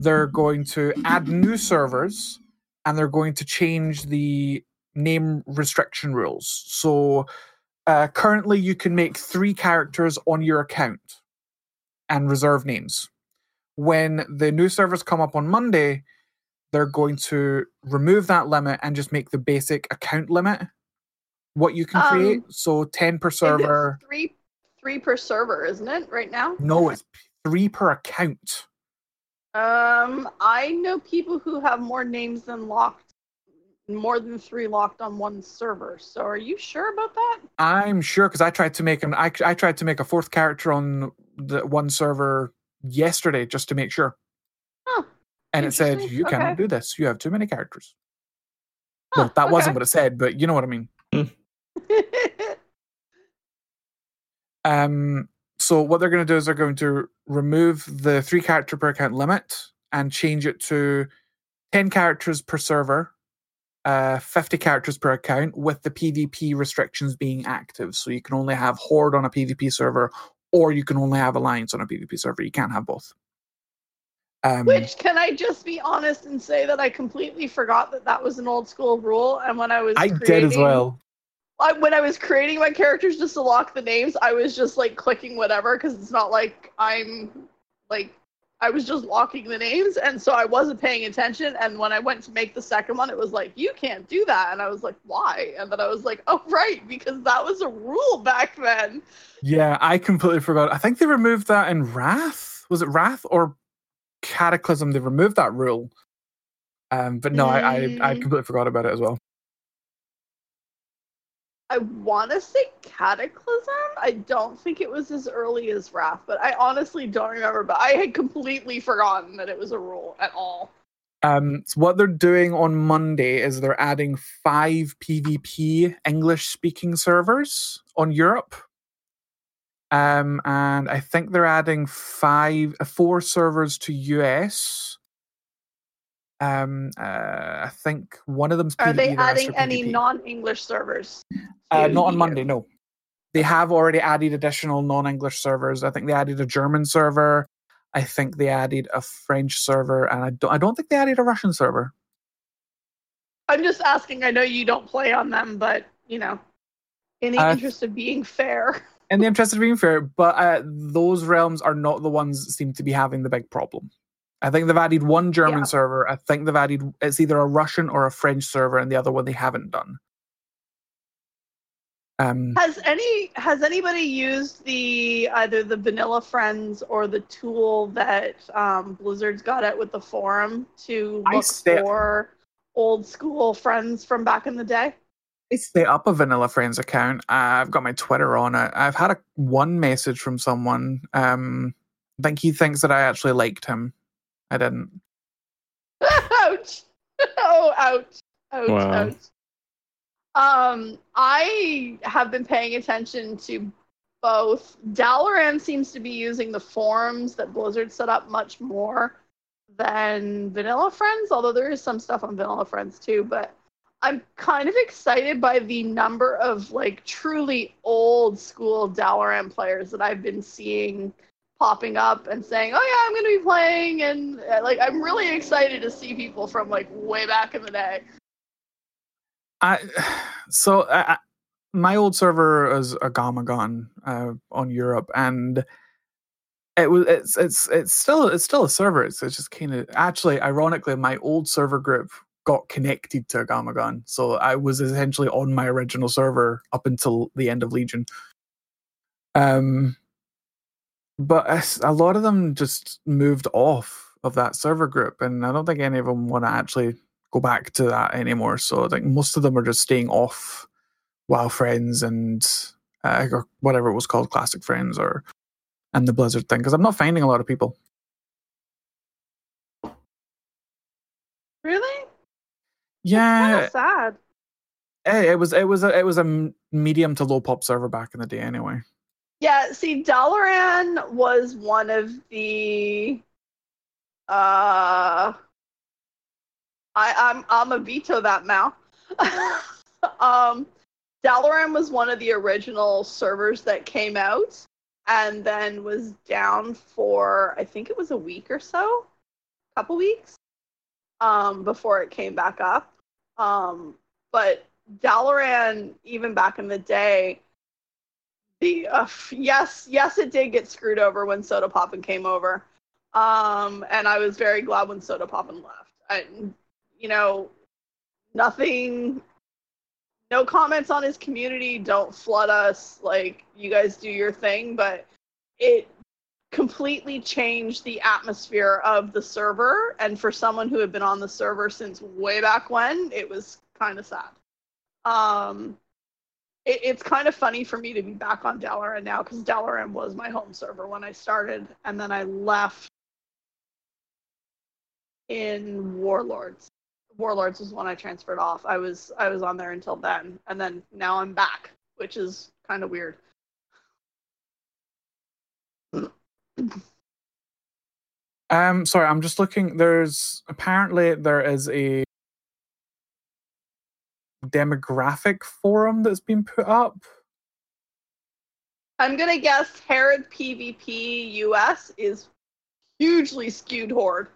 They're going to add *laughs* new servers, and they're going to change the name restriction rules. So uh, currently, you can make three characters on your account and reserve names. When the new servers come up on Monday, they're going to remove that limit and just make the basic account limit what you can create. Um, So 10 per server. three three per server, isn't it? Right now. No, it's three per account. Um, I know people who have more names than locked, more than three locked on one server. So, are you sure about that? I'm sure because I tried to make an I, I tried to make a fourth character on the one server yesterday just to make sure. Huh. And it said Interesting. you cannot do this. You have too many characters. Well, that wasn't what it said, but you know what I mean. *laughs* Um, so what they're going to do is they're going to remove the three character per account limit and change it to 10 characters per server, uh, 50 characters per account, with the PvP restrictions being active. So you can only have Horde on a PvP server, or you can only have Alliance on a PvP server. You can't have both. Um, Which can I just be honest and say that I completely forgot that that was an old school rule, and when I was I did as well. I, when I was creating my characters just to lock the names, I was just like clicking whatever because it's not like I'm like I was just locking the names, and so I wasn't paying attention. And when I went to make the second one, it was like you can't do that, and I was like, why? And then I was like, oh right, because that was a rule back then. Yeah, I completely forgot. I think they removed that in Wrath. Was it Wrath or Cataclysm? They removed that rule. Um, but no, I, I I Mm. completely forgot about it as well. I want to say Cataclysm. I don't think it was as early as Wrath, but I honestly don't remember. But I had completely forgotten that it was a rule at all. Um, so what they're doing on Monday is they're adding five PvP English speaking servers on Europe. Um, and I think they're adding five, uh, four servers to US. Um, uh, I think one of them's. Are they adding any non-English servers? Uh, not on Monday, no. They have already added additional non-English servers. I think they added a German server. I think they added a French server, and I don't. I don't think they added a Russian server. I'm just asking. I know you don't play on them, but you know, in the Uh, interest of being fair. *laughs* In the interest of being fair, but uh, those realms are not the ones that seem to be having the big problem. I think they've added one German Yeah. server. I think they've added it's either a Russian or a French server, and the other one they haven't done. Um, Has any has anybody used the either the Vanilla Friends or the tool that um, Blizzard's got out with the forum to look for old school friends from back in the day? I set up a Vanilla Friends account. I've got my Twitter on it. I've had a one message from someone. Um, I think he thinks that I actually liked him. I didn't. *laughs* ouch! *laughs* Oh, ouch! Ouch! Wow. Ouch! Um, I have been paying attention to both. Dalaran seems to be using the forums that Blizzard set up much more than Vanilla Friends, although there is some stuff on Vanilla Friends too. But I'm kind of excited by the number of like truly old school Dalaran players that I've been seeing popping up and saying, "Oh yeah, I'm going to be playing," and uh, like I'm really excited to see people from like way back in the day. I so I, my old server is Aggamaggan uh, on Europe, and it was it's it's it's still it's still a server. It's, it's just kind of actually ironically my old server group got connected to Gamma so I was essentially on my original server up until the end of Legion. Um, but a lot of them just moved off of that server group, and I don't think any of them want to actually go back to that anymore. So I think most of them are just staying off WoW Friends and uh, or whatever it was called, Classic Friends or and the Blizzard thing because I'm not finding a lot of people. Really? Kind Yeah, sad. eh, it was it was a, it was a medium to low pop server back in the day anyway. Yeah, see, Dalaran was one of the. Uh, I I'm I'm a veto that now. *laughs* um, Dalaran was one of the original servers that came out, and then was down for I think it was a week or so, couple weeks, um, before it came back up. Um, but Dalaran, even back in the day, the uh, yes yes it did get screwed over when Sodapoppin came over. Um and i was very glad when Sodapoppin left. I, you know nothing no comments on his community. Don't flood us. Like you guys do your thing. But it completely changed the atmosphere of the server and for someone who had been on the server since way back when it was kind of sad um it, it's kind of funny for me to be back on Dalaran now because Dalaran was my home server when I started, and then I left in Warlords. Warlords was when I transferred off. I was I was on there until then, and then now I'm back, which is kind of weird. Um, sorry, I'm just looking. There's apparently there is a demographic forum that's been put up. I'm gonna guess Herod PvP US is hugely skewed horde.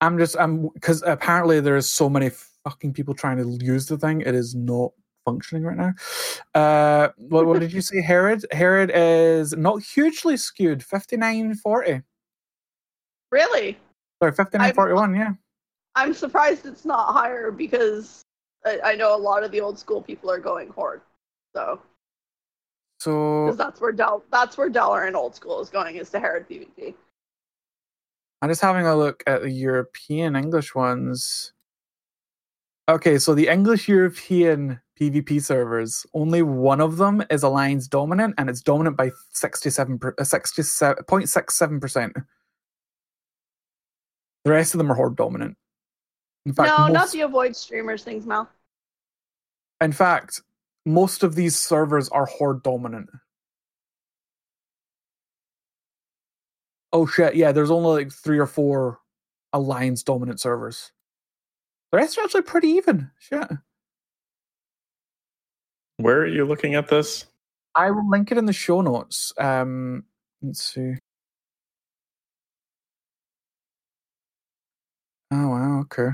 I'm just I'm because apparently there's so many fucking people trying to use the thing. It is not functioning right now. Uh, what, what did you *laughs* say, Herod? Herod is not hugely skewed. Fifty nine forty. Really? Sorry, fifty nine forty one. Yeah. I'm surprised it's not higher because I, I know a lot of the old school people are going horde. So So that's where Del that's where Dalaran old school is going is to Herod PvP. I'm just having a look at the European English ones. Okay, so the English European PvP servers, only one of them is Alliance dominant, and it's dominant by 67 per, uh, 67.67%. The rest of them are Horde dominant. In fact, no, not most, the avoid streamers things, Mal. in fact, most of these servers are Horde dominant. Oh shit, yeah, there's only like three or four Alliance dominant servers. The rest are actually pretty even. Shit. Where are you looking at this? I will link it in the show notes. Um, let's see. Oh wow, okay.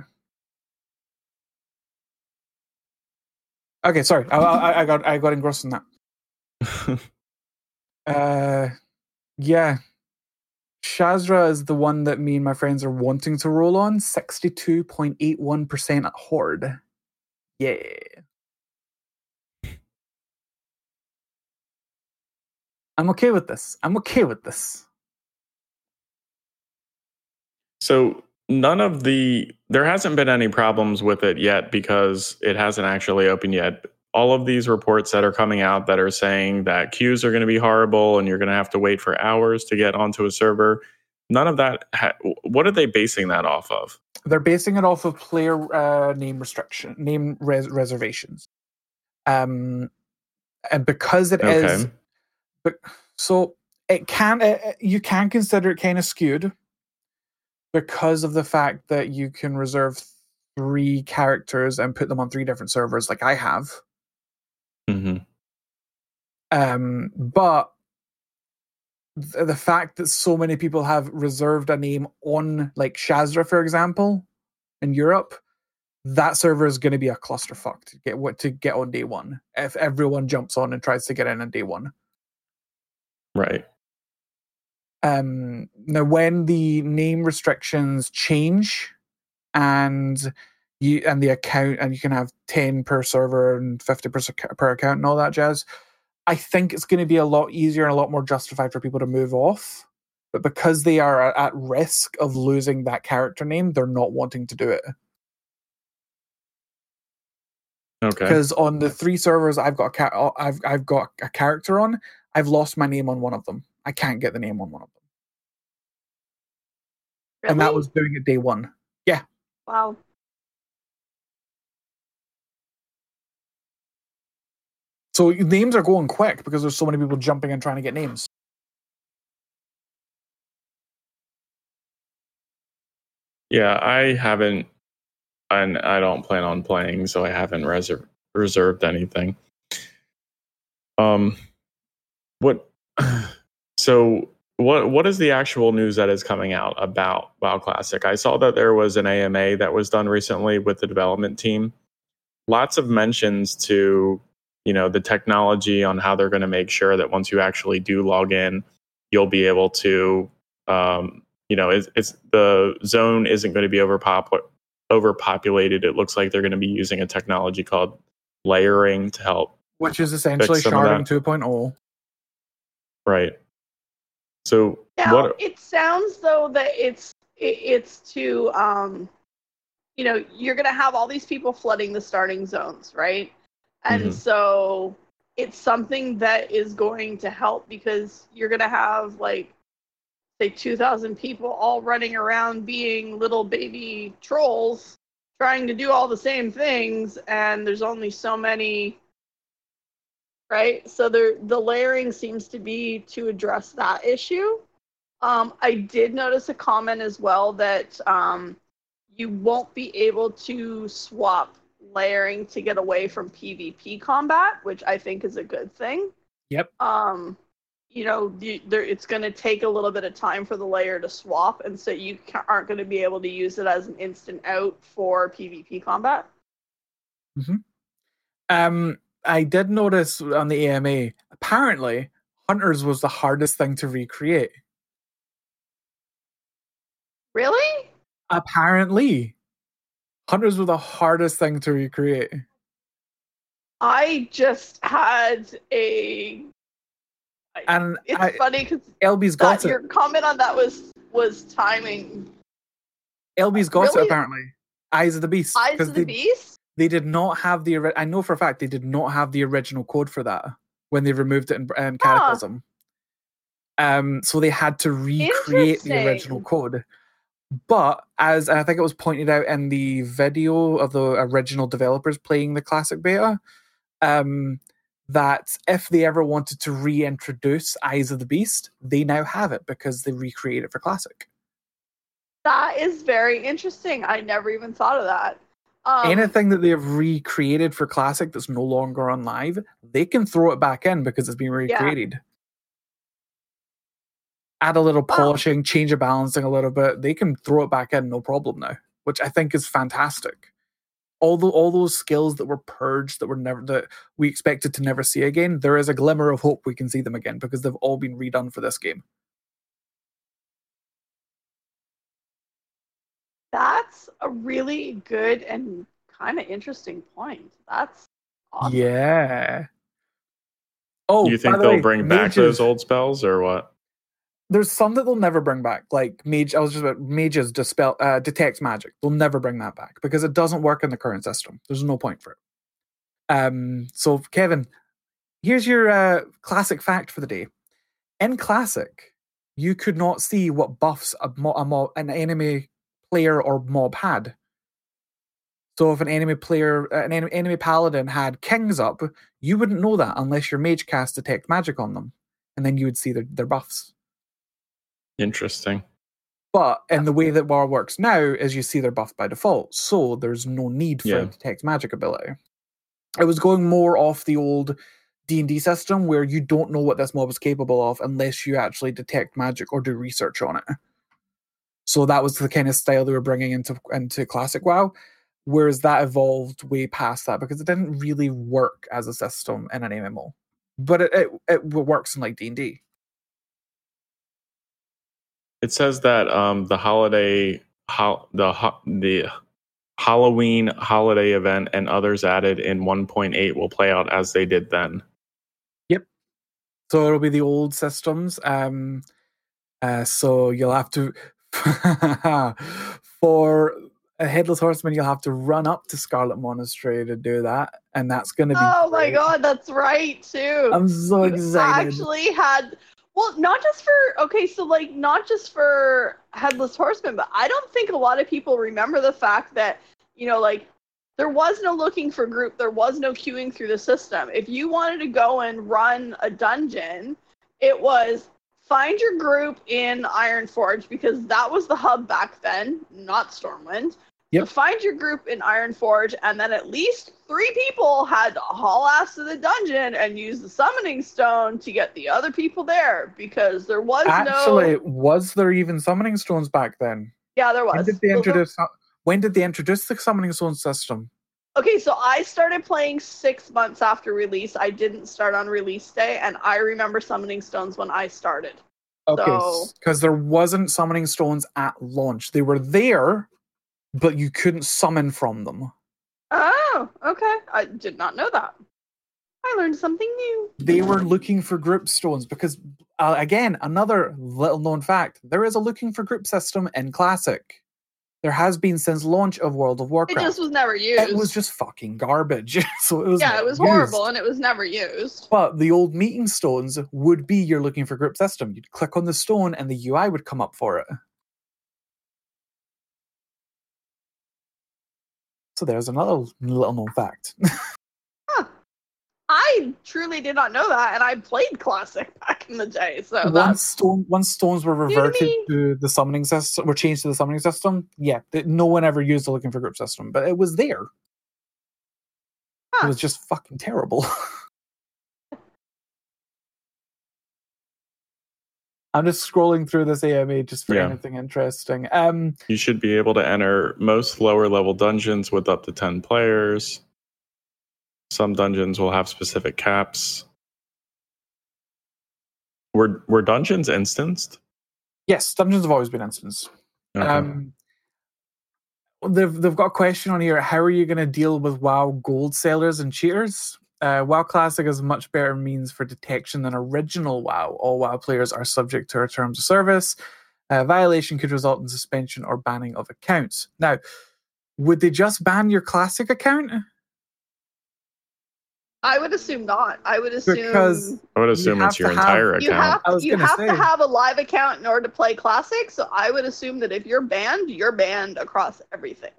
Okay, sorry. I, I, I got I got engrossed in that. *laughs* Uh, yeah. Shazzrah is the one that me and my friends are wanting to roll on. Sixty-two point eight one percent at horde. Yeah. I'm okay with this. I'm okay with this. So none of the there hasn't been any problems with it yet because it hasn't actually opened yet. All of these reports that are coming out that are saying that queues are going to be horrible and you're going to have to wait for hours to get onto a server. None of that. Ha- what are they basing that off of? They're basing it off of player uh, name restriction, name res- reservations. Um, and because it is, Okay. But so it can uh, you can consider it kind of skewed because of the fact that you can reserve three characters and put them on three different servers, like I have. hmm Um, but th- the fact that so many people have reserved a name on, like Shazzrah, for example, in Europe, that server is going to be a clusterfuck to get what to get on day one. If everyone jumps on and tries to get in on day one. Right. Um, now, when the name restrictions change, and you and the account, and you can have ten per server and fifty per, per account and all that jazz. I think it's going to be a lot easier and a lot more justified for people to move off. But because they are at risk of losing that character name, they're not wanting to do it. Okay. Because on the three servers I've got a ca- I've I've got a character on, I've lost my name on one of them. I can't get the name on one of them, and that was doing it day one. Yeah. Wow. So names are going quick because there's so many people jumping and trying to get names. Yeah, I haven't, and I don't plan on playing, so I haven't reser- reserved anything. Um, what? *sighs* So, what what is the actual news that is coming out about WoW Classic? I saw that there was an AMA that was done recently with the development team. Lots of mentions to, you know, the technology on how they're going to make sure that once you actually do log in, you'll be able to um, you know, it's, it's the zone isn't going to be overpopul- overpopulated. It looks like they're going to be using a technology called layering to help. Which is essentially sharding that. 2.0. Right. So Now what? it sounds though that it's it's to um, you know, you're gonna have all these people flooding the starting zones, right? And Mhm. so it's something that is going to help because you're gonna have like say 2,000 people all running around being little baby trolls trying to do all the same things and there's only so many right? So there the layering seems to be to address that issue. Um, i did notice a comment as well that um, you won't be able to swap layering to get away from pvp combat which i think is a good thing. Yep. um you know the, there, it's going to take a little bit of time for the layer to swap and so you ca- aren't going to be able to use it as an instant out for pvp combat. Um, I did notice on the AMA, apparently, Hunters was the hardest thing to recreate. really Apparently, Hunters were the hardest thing to recreate. i just had a And it's I, funny because LB's got your it. comment on that was was timing LB's got it apparently. Eyes of the Beast. Eyes of the they, beast they did not have the. I know for a fact they did not have the original code for that when they removed it in, in Cataclysm. Um, so they had to recreate the original code. But as and I think it was pointed out in the video of the original developers playing the classic beta, um, that if they ever wanted to reintroduce Eyes of the Beast, they now have it because they recreated it for classic. that is very interesting i never even thought of that um, anything that they've recreated for classic that's no longer on live they can throw it back in because it's been recreated. Add a little Wow. polishing change the balancing a little bit they can throw it back in no problem now which i think is fantastic. All the, all those skills that were purged that were never that we expected to never see again there is a glimmer of hope we can see them again because they've all been redone for this game that's a really good and kind of interesting point that's awesome. yeah oh you by think the they'll way, bring back those old spells or what? there's some that they'll never bring back, like mage. I was just about mages dispel uh, detects magic. They'll never bring that back because it doesn't work in the current system. There's no point for it. Um. So Kevin, here's your uh, classic fact for the day. In classic, you could not see what buffs a, mo- a mob, an enemy player or mob had. So if an enemy player, uh, an enemy, enemy paladin had kings up, you wouldn't know that unless your mage cast detect magic on them, and then you would see their, their buffs. Interesting. But in the way that WoW works now is you see they're buffed by default, so there's no need for Yeah. a detect magic ability. I was going more off the old D and D system where you don't know what this mob is capable of unless you actually detect magic or do research on it. So that was the kind of style they were bringing into into classic WoW, whereas that evolved way past that because it didn't really work as a system in an MMO, but it it, it works in like D and D. It says that um, the holiday, ho- the ho- the Halloween holiday event and others added in 1.8 will play out as they did then. Yep. So it'll be the old systems. Um, uh, so you'll have to *laughs* for a headless horseman, you'll have to run up to Scarlet Monastery to do that, and that's going to be. Oh my god, that's right too. I'm so excited. actually had well, not just for okay, so like not just for Headless Horseman, but I don't think a lot of people remember the fact that you know like there was no looking for group, there was no queuing through the system. If you wanted to go and run a dungeon, it was find your group in Ironforge because that was the hub back then, not Stormwind. Yep. So find your group in Ironforge, and then at least three people had to haul ass to the dungeon and use the summoning stone to get the other people there because there was Actually, no. was there even summoning stones back then? Yeah, there was. When did they there- introduce? When did they introduce the summoning stone system? Okay, so I started playing six months after release. I didn't start on release day, and I remember summoning stones when I started. Okay, So- because there wasn't summoning stones at launch. They were there, but you couldn't summon from them. Oh, okay. I did not know that. I learned something new. They were looking for group stones because, uh, again, another little known fact: there is a looking for group system in Classic. There has been since launch of World of Warcraft. It just was never used. It was just fucking garbage. *laughs* so it was yeah, it was used. horrible, and it was never used. But the old meeting stones would be you're looking for group system. You'd click on the stone and the UI would come up for it. So there's another little known fact. *laughs* I truly did not know that, and I played classic *laughs* back in the day. So once that's stone once stones were know I reverted mean? to the summoning system were changed to the summoning system yeah th- no one ever used the looking for group system but it was there Huh. it was just fucking terrible *laughs* i'm just scrolling through this ama just for Yeah. anything interesting um You should be able to enter most lower level dungeons with up to 10 players. Some dungeons will have specific caps. Were were dungeons instanced? yes dungeons have always been instanced. Okay. Um, they've they've got a question on here. How are you going to deal with WoW gold sellers and cheaters? Uh, WoW Classic is a much better means for detection than original WoW. All WoW players are subject to our terms of service. Uh, violation could result in suspension or banning of accounts. Now, would they just ban your Classic account? I would assume not. I would assume Because I would assume have it's your to have- entire you account. have I was you have say. to have a live account in order to play classic. So I would assume that if you're banned, you're banned across everything.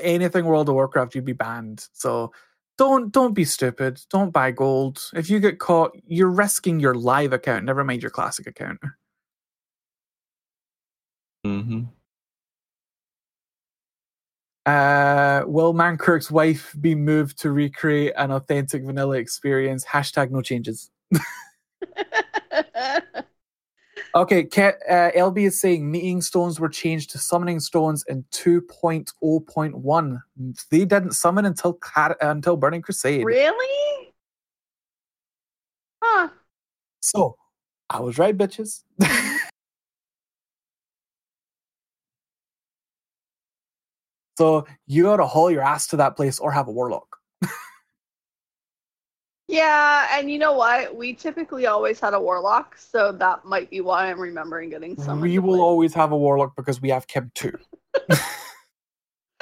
anything World of Warcraft, you'd be banned. So don't don't be stupid. Don't buy gold. If you get caught, you're risking your live account. Never mind your Classic account. hmm Uh, will Mankirk's wife be moved to recreate an authentic vanilla experience? Hashtag no changes. *laughs* Okay, Ke- uh, LB is saying meeting stones were changed to summoning stones in 2.0.1. They didn't summon until Cat- until Burning Crusade. really? Huh. So I was right, bitches. *laughs* so you gotta haul your ass to that place or have a warlock. Yeah, and you know what? We typically always had a warlock, so that might be why I'm remembering getting some. we will play. always have a warlock because we have Kim two.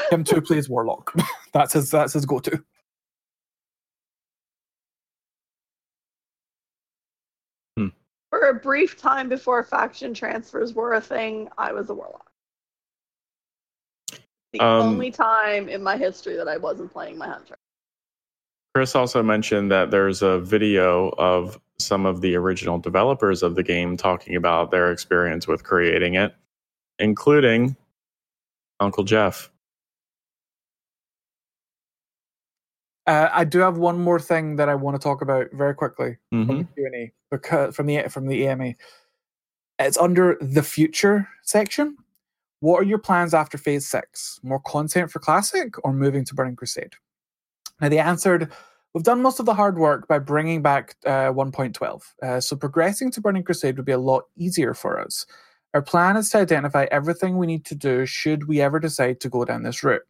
Kim two plays warlock. *laughs* that's his. That's his go-to. Hmm. For a brief time before faction transfers were a thing, I was a warlock. The Um, only time in my history that I wasn't playing my hunter. Chris also mentioned that there's a video of some of the original developers of the game talking about their experience with creating it, including Uncle Jeff. Uh, I do have one more thing that I want to talk about very quickly from hmm the Q and A because from the from the AMA. It's under the future section. What are your plans after Phase Six? More content for Classic or moving to Burning Crusade? Now they answered, "We've done most of the hard work by bringing back uh, 1.12. Uh, so progressing to Burning Crusade would be a lot easier for us. Our plan is to identify everything we need to do should we ever decide to go down this route.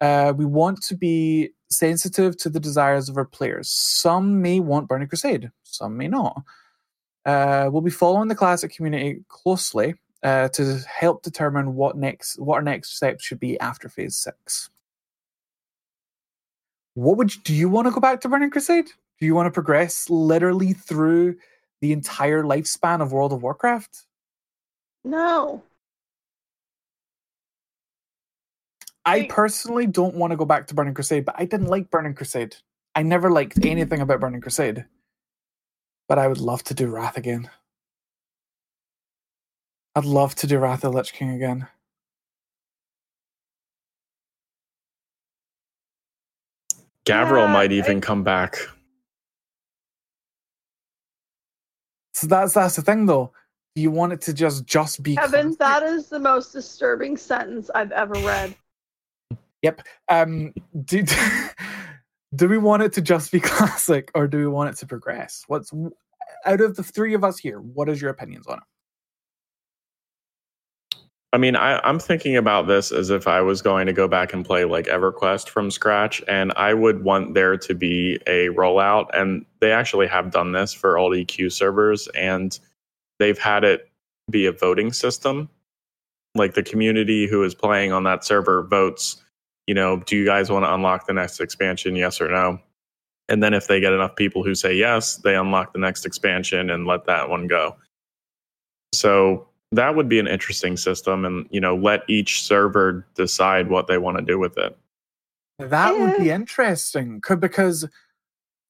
Uh, we want to be sensitive to the desires of our players. Some may want Burning Crusade, some may not. Uh, we'll be following the classic community closely uh, to help determine what next, what our next steps should be after Phase Six. What would you, do you want to go back to Burning Crusade? Do you want to progress literally through the entire lifespan of World of Warcraft? No. I personally don't want to go back to Burning Crusade, but I didn't like Burning Crusade. I never liked anything about Burning Crusade. But I would love to do Wrath again. I'd love to do Wrath of the Lich King again. Gavriil Yeah, might I- even come back. So that's that's the thing though. Do you want it to just just be Kevin, classic? that is the most disturbing sentence I've ever read. Yep. Um do, *laughs* do we want it to just be *laughs* classic or do we want it to progress? What's out of the three of us here, what is your opinions on it? I mean, I, I'm thinking about this as if I was going to go back and play like EverQuest from scratch, and I would want there to be a rollout. And they actually have done this for old EQ servers, and they've had it be a voting system. Like the community who is playing on that server votes, you know, do you guys want to unlock the next expansion? Yes or no? And then if they get enough people who say yes, they unlock the next expansion and let that one go. So that would be an interesting system and you know let each server decide what they want to do with it That would be interesting co- because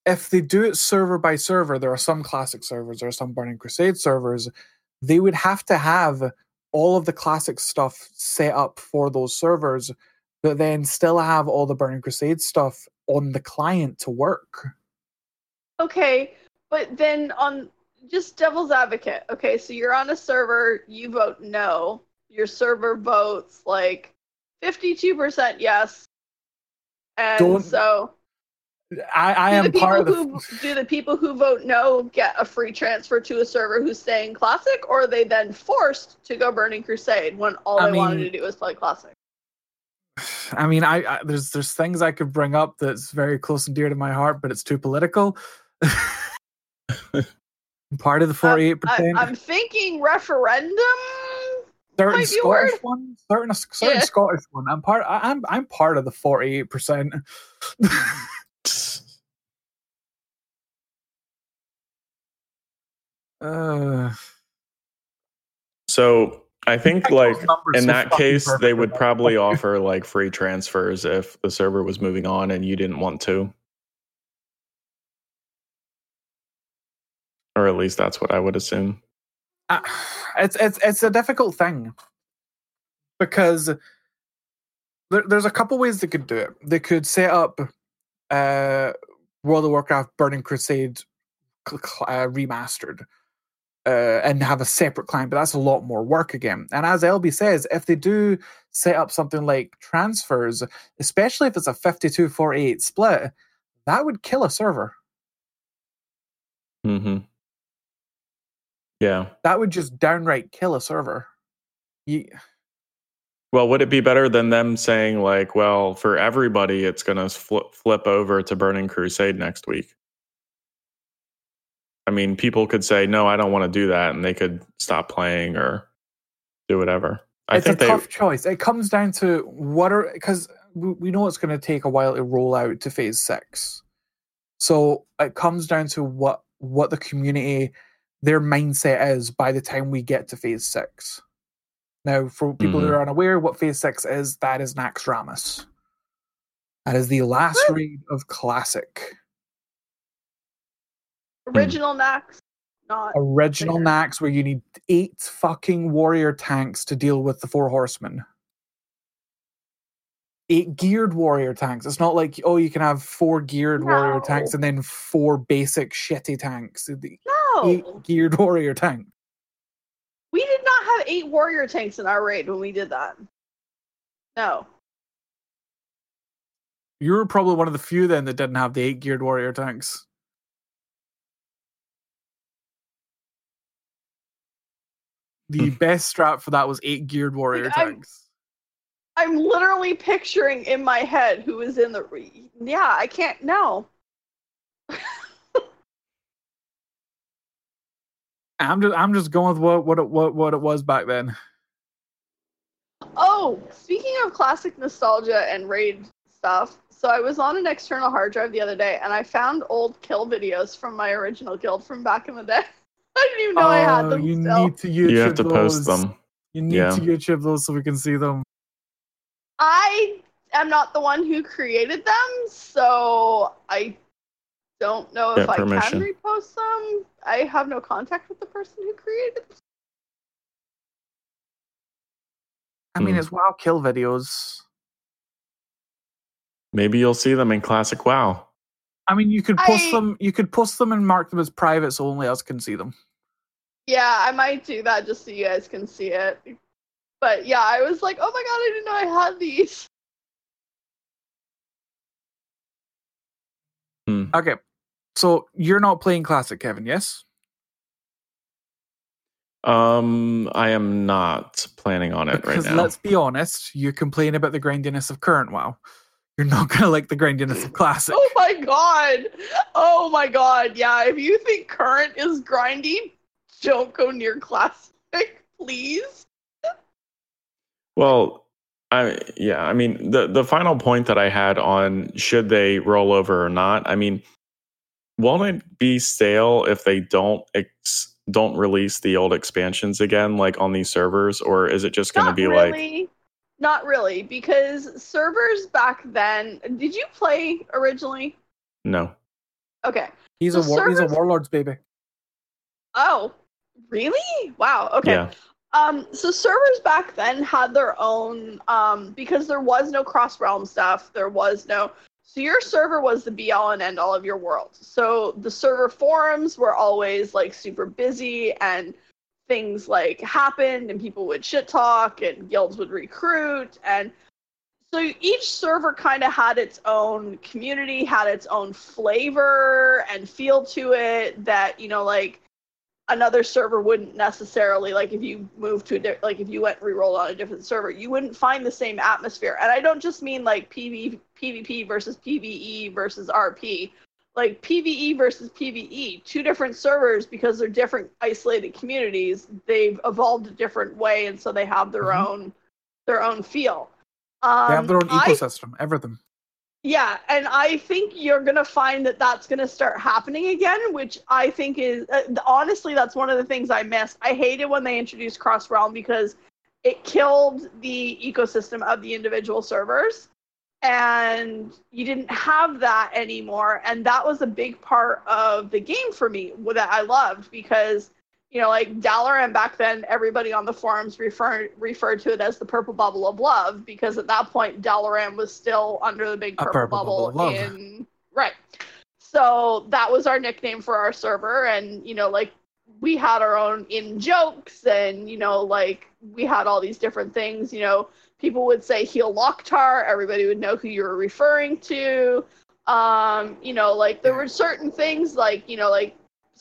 if they do it server by server, there are some classic servers, there are some Burning Crusade servers. They would have to have all of the classic stuff set up for those servers, but then still have all the Burning Crusade stuff on the client to work. Okay, but then on just devil's advocate. Okay, so you're on a server, you vote no. Your server votes like 52% yes. And Don't- so I, I am part of the. who do the people who vote no get a free transfer to a server who's staying classic or are they then forced to go burning crusade when all I they wanted to do was play classic? *sighs* I mean, I, I there's there's things I could bring up that's very close and dear to my heart, but it's too political. *laughs* *laughs* part of the forty-eight I, percent. I'm thinking referendum. certain might be Scottish word. one, certain certain Yeah. Scottish one. I'm part. I, I'm I'm part of the forty-eight percent. *laughs* Uh, So I think Check like in that case, they would probably offer like free transfers if the server was moving on and you didn't want to. Or at least that's what I would assume. uh, it's it's it's a difficult thing because there, there's a couple ways they could do it. They could set up uh, World of Warcraft Burning Crusade uh, remastered. Uh, and have a separate client, but that's a lot more work again. And as LB says, if they do set up something like transfers, especially if it's a 52 48 split, that would kill a server. hmm Yeah. That would just downright kill a server. You, Well, would it be better than them saying like, well, for everybody, it's going to flip flip over to Burning Crusade next week? I mean, people could say, no, I don't want to do that, and they could stop playing or do whatever. I it's a they. tough choice. It comes down to what are because we, we know it's going to take a while to roll out to phase six. So it comes down to what what the community their mindset is by the time we get to phase six. Now, for people who Mhm. are unaware, what phase six is, that is Naxxramas. That is the last What? raid of Classic. Original Nax, not Original Fair. Nax, where you need eight fucking warrior tanks to deal with the four horsemen. Eight geared warrior tanks. It's not like, oh, you can have four geared warrior tanks and then four basic shitty tanks. No. Eight geared *laughs* warrior tank. We did not have eight warrior tanks in our raid when we did that. No. You were probably one of the few then that didn't have the eight geared warrior tanks. The Hmm. best strat for that was eight geared warrior I'm- tanks. I'm literally picturing in my head who is in the Yeah, I can't no. I'm just I'm just going with what what it, what what it was back then. Oh, speaking of classic nostalgia and raid stuff, so I was on an external hard drive the other day and I found old kill videos from my original guild from back in the day. *laughs* I didn't even know I had Oh, them you still. need to YouTube you have to post them. You need Yeah. to YouTube those so we can see them. I am not the one who created them, so I don't know if I permission. can repost them. I have no contact with the person who created them. I mean, Hmm. it's WoW kill videos. Maybe you'll see them in Classic WoW. I mean, you could post I- them. You could post them and mark them as private, so only us can see them. Yeah, I might do that just so you guys can see it. But yeah, I was like, oh my god, I didn't know I had these. Hmm. Okay, so you're not playing classic, Kevin? Yes. Um, I am not planning on it right now. let's be honest, you complain about the grindiness of current WoW. You're not gonna like the grindiness of classic. Oh my god. Oh my god. Yeah, if you think current is grindy, don't go near classic, *laughs* please. Well, I yeah, I mean the the final point that I had on should they roll over or not. I mean, won't it be stale if they don't ex- don't release the old expansions again, like on these servers, or is it just going to Not be like. Not really, because servers back then. Did you play originally? No. Okay. He's So a war, he's a warlord's baby. Oh, really? Wow. Okay. Yeah. Um, so servers back then had their own um, because there was no cross realm stuff. There was no so your server was the be all and end all of your world. So the server forums were always like super busy and things like happened and people would shit talk and guilds would recruit and so each server kind of had its own community, had its own flavor and feel to it that, you know, like another server wouldn't necessarily like if you moved to a di- like if you went re-rolled on a different server you wouldn't find the same atmosphere and i don't just mean like PV, pvp versus pve versus rp like pve versus pve two different servers because they're different isolated communities they've evolved a different way and so they have their Mhm. own their own feel um, they have their own I ecosystem, everything. Yeah, and I think you're going to find that that's going to start happening again, which I think is uh, honestly that's one of the things I missed. I hated when they introduced cross realm because it killed the ecosystem of the individual servers and you didn't have that anymore and that was a big part of the game for me that I loved because you know like Dalaran back then everybody on the forums refer, referred to it as the purple bubble of love because at that point Dalaran was still under the big purple, purple bubble, bubble in right. So that was our nickname for our server and you know like we had our own in jokes and you know like we had all these different things you know. People would say heal Locktar, everybody would know who you were referring to. Um, you know, like there were certain things like, you know, like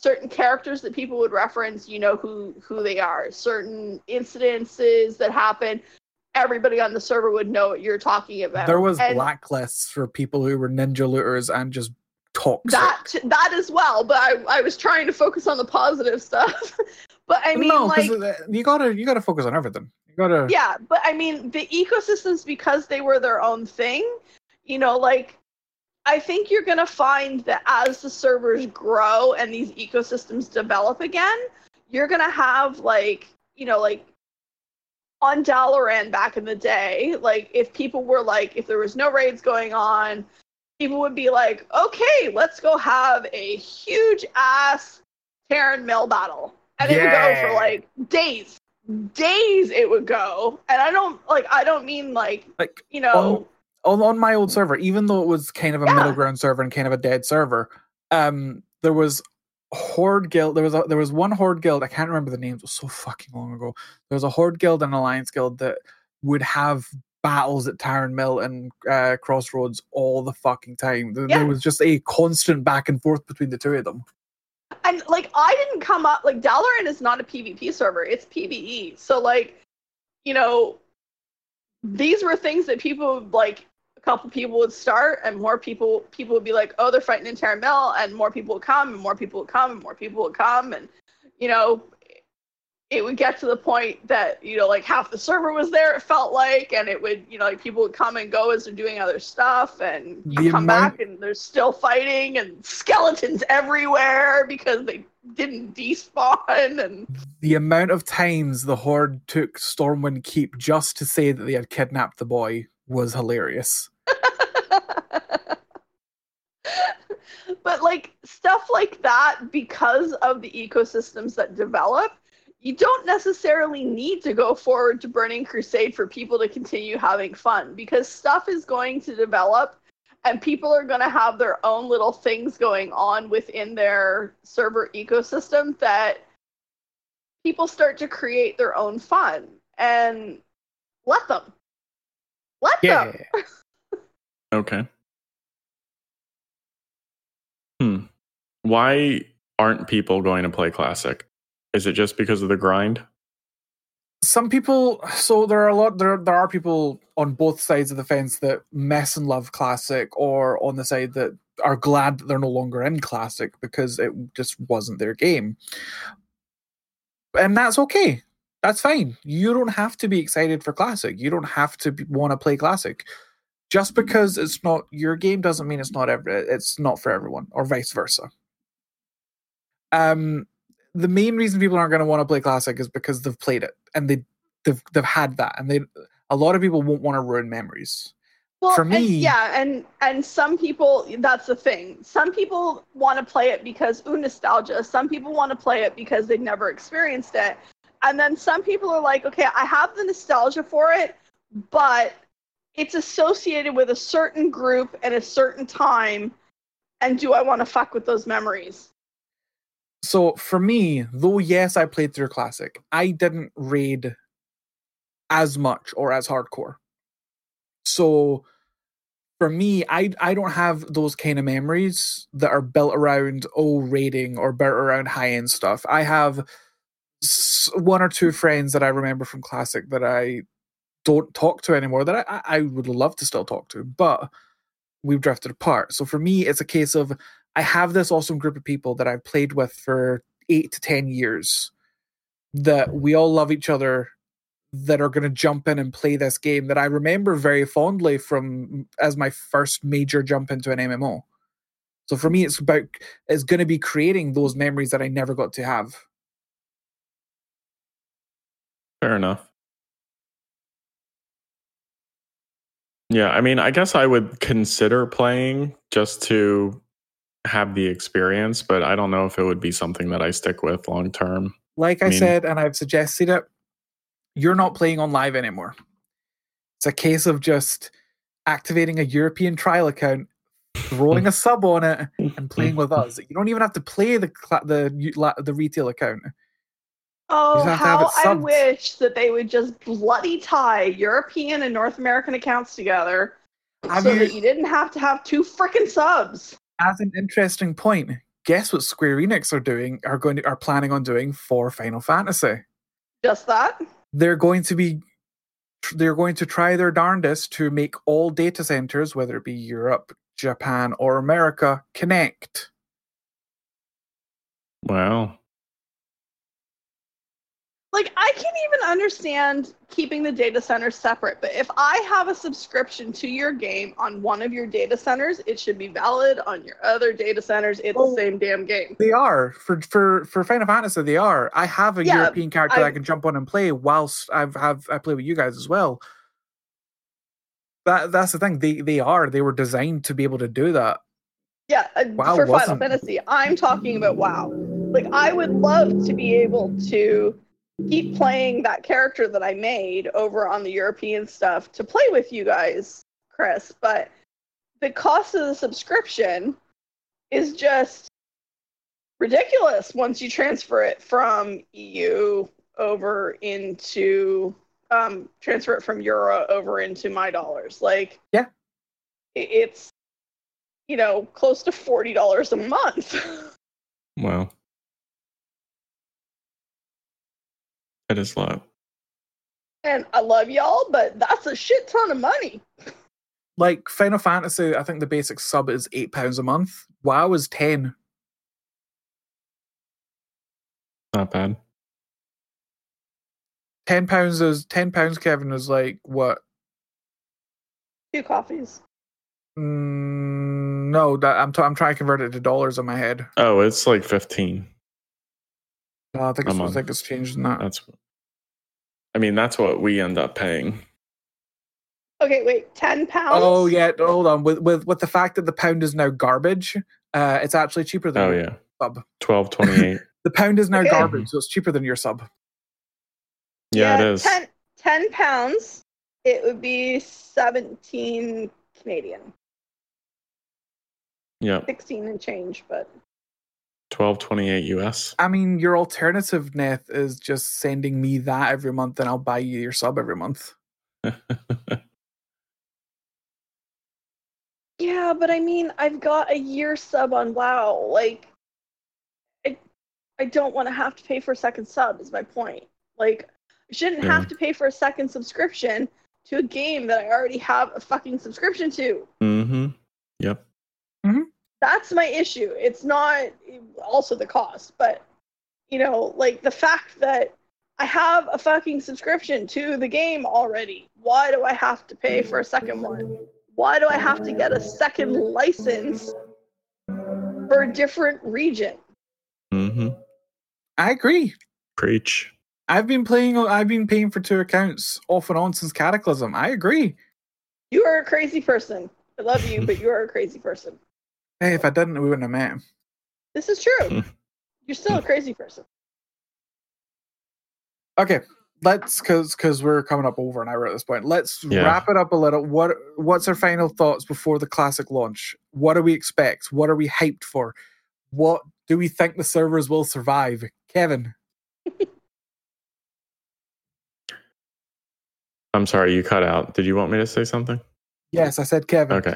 certain characters that people would reference, you know who who they are. Certain incidences that happen, everybody on the server would know what you're talking about. There was And blacklists for people who were ninja looters and just toxic. that that as well, but I, I was trying to focus on the positive stuff. *laughs* but I mean no, like you gotta you gotta focus on everything. You gotta yeah but i mean the ecosystems because they were their own thing you know like i think you're going to find that as the servers grow and these ecosystems develop again you're going to have like you know like on Dalaran back in the day like if people were like if there was no raids going on people would be like okay let's go have a huge ass Tarren Mill battle. And it would go for like days days it would go. And i don't like i don't mean like like you know on on my old server, even though it was kind of a Yeah. middle ground server and kind of a dead server, um, there was Horde Guild. There was a, there was one Horde Guild. I can't remember the names. It was so fucking long ago. There was a Horde Guild and Alliance Guild that would have battles at Tarren Mill and uh, Crossroads all the fucking time. There, Yeah. there was just a constant back and forth between the two of them. and like i didn't come up like Dalaran is not a pvp server it's pve so like you know these were things that people would, like couple people would start and more people people would be like oh they're fighting in Tarren Mill and more people would come and more people would come and more people would come and you know it would get to the point that you know like half the server was there it felt like and it would you know like people would come and go as they're doing other stuff and The come amount- back and they're still fighting and skeletons everywhere because they didn't despawn and The amount of times the Horde took Stormwind Keep just to say that they had kidnapped the boy was hilarious. But like stuff like that because of the ecosystems that develop you don't necessarily need to go forward to burning crusade for people to continue having fun because stuff is going to develop and people are going to have their own little things going on within their server ecosystem that people start to create their own fun and let them. Let them. *laughs* Okay. Hmm. Why aren't people going to play Classic? Is it just because of the grind? some people so there are a lot there there are people on both sides of the fence that mess and love classic or on the side that are glad that they're no longer in classic because it just wasn't their game. And that's okay. That's fine. You don't have to be excited for classic. You don't have to want to play classic. Just because it's not your game doesn't mean it's not ever it's not for everyone or vice versa um the main reason people aren't going to want to play classic is because they've played it and they they've they've had that and they a lot of people won't want to ruin memories. Well, For and- me- yeah, and and some people that's the thing. Some people want to play it because ooh nostalgia. Some people want to play it because they've never experienced it. And then some people are like, okay, I have the nostalgia for it, but it's associated with a certain group and a certain time. And do I want to fuck with those memories? So for me, though, yes, I played through Classic, I didn't raid as much or as hardcore. So for me, I I don't have those kind of memories that are built around oh raiding or built around high end stuff. I have one or two friends that I remember from Classic that I don't talk to anymore that I, I I would love to still talk to, but we've drifted apart. So for me, it's a case of I have this awesome group of people that I've played with for eight to ten years that we all love each other that are going to jump in and play this game that I remember very fondly from as my first major jump into an MMO. So for me, it's about it's going to be creating those memories that I never got to have. Fair enough. Yeah, I mean, I guess I would consider playing just to have the experience, but I don't know if it would be something that I stick with long term. Like I I mean- said, and I've suggested it, you're not playing on live anymore. It's a case of just activating a European trial account, throwing a *laughs* sub on it, and playing with us. You don't even have to play the the the retail account. Oh, just have to have how I wish that they would just bloody tie European and North American accounts together Have so you- that you didn't have to have two freaking subs. As an interesting point, guess what Square Enix are doing? Are going to are planning on doing for Final Fantasy? Just that. They're going to be they're going to try their darndest to make all data centers, whether it be Europe, Japan, or America, connect. Wow. Like I can't even understand keeping the data centers separate, but if I have a subscription to your game on one of your data centers, it should be valid on your other data centers. It's Oh. the same damn game. They are for for for Final Fantasy. They are. I have a Yeah, European character that I I- can jump on and play whilst I've have I play with you guys as well. That that's the thing. They they are. They were designed to be able to do that. Yeah, uh, WoW for Final wasn't. Fantasy. I'm talking about WoW. Like I would love to be able to keep playing that character that I made over on the European stuff to play with you guys, Chris, but the cost of the subscription is just ridiculous once you transfer it from EU over into um transfer it from euro over into my dollars. Like Yeah. it's you know, close to forty dollars a month. *laughs* Wow. That is low. and I love y'all, but that's a shit ton of money. Like Final Fantasy, I think the basic sub is eight pounds a month. WoW is ten. Not bad. Ten pounds is ten pounds. Kevin is like what? Two coffees. Mm, no, that I'm t- I'm trying to convert it to dollars in my head. Oh, it's like 15. No, I think it's, I think it's changed in that. That's I mean, that's what we end up paying. Okay, wait, ten pounds. Oh yeah, hold on. With with with the fact that the pound is now garbage, uh, it's actually cheaper than Oh your yeah. sub. 1228. *laughs* The pound is now Okay. garbage, so it's cheaper than your sub. yeah, it is. 10, 10 pounds. It would be seventeen Canadian, Yeah. sixteen and change, but 1228 US. I mean, your alternative net is just sending me that every month, and I'll buy you your sub every month. *laughs* yeah, but I mean, I've got a year sub on WoW. Like, I, I don't want to have to pay for a second sub. Is my point. Like, I shouldn't Yeah. have to pay for a second subscription to a game that I already have a fucking subscription to. mm-hmm. Yep. That's my issue. It's not also the cost, but you know, like the fact that I have a fucking subscription to the game already. Why do I have to pay for a second one? Why do I have to get a second license for a different region? Mm-hmm. I agree. Preach. I've been playing. I've been paying for two accounts off and on since Cataclysm. I agree. You are a crazy person. I love you, but you are a crazy person. Hey, if I didn't, we wouldn't have met. This is true. You're still a crazy person. Okay, let's because because we're coming up over an hour at this point. Let's Yeah. wrap it up a little. What what's our final thoughts before the classic launch? What do we expect? What are we hyped for? What do we think the servers will survive? Kevin, *laughs* I'm sorry, you cut out. Did you want me to say something? yes, I said Kevin. Okay.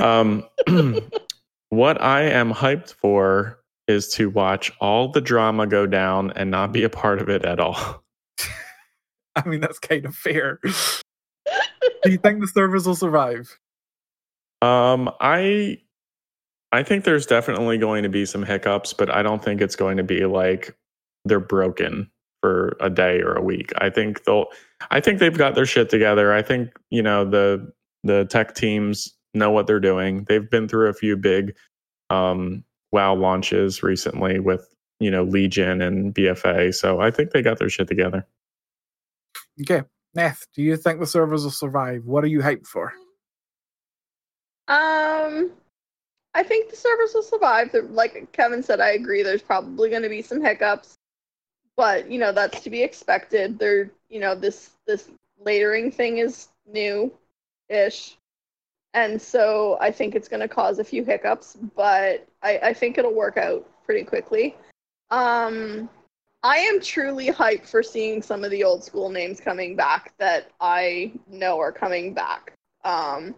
Um, *clears throat* *laughs* what I am hyped for is to watch all the drama go down and not be a part of it at all. *laughs* I mean that's kind of fair. do you think the servers will survive? Um, I I think there's definitely going to be some hiccups, but I don't think it's going to be like they're broken for a day or a week. I think they'll I think they've got their shit together. I think, you know, the the tech teams know what they're doing. They've been through a few big um WoW launches recently with, you know, Legion and BFA. So I think they got their shit together. Okay, Neth, do you think the servers will survive? What are you hyped for? Um, I think the servers will survive. Like Kevin said, I agree. There's probably going to be some hiccups, but you know that's to be expected. There, you know, this this layering thing is new-ish, and so I think it's going to cause a few hiccups. But I, I think it'll work out pretty quickly. Um, I am truly hyped for seeing some of the old school names coming back that I know are coming back. Um,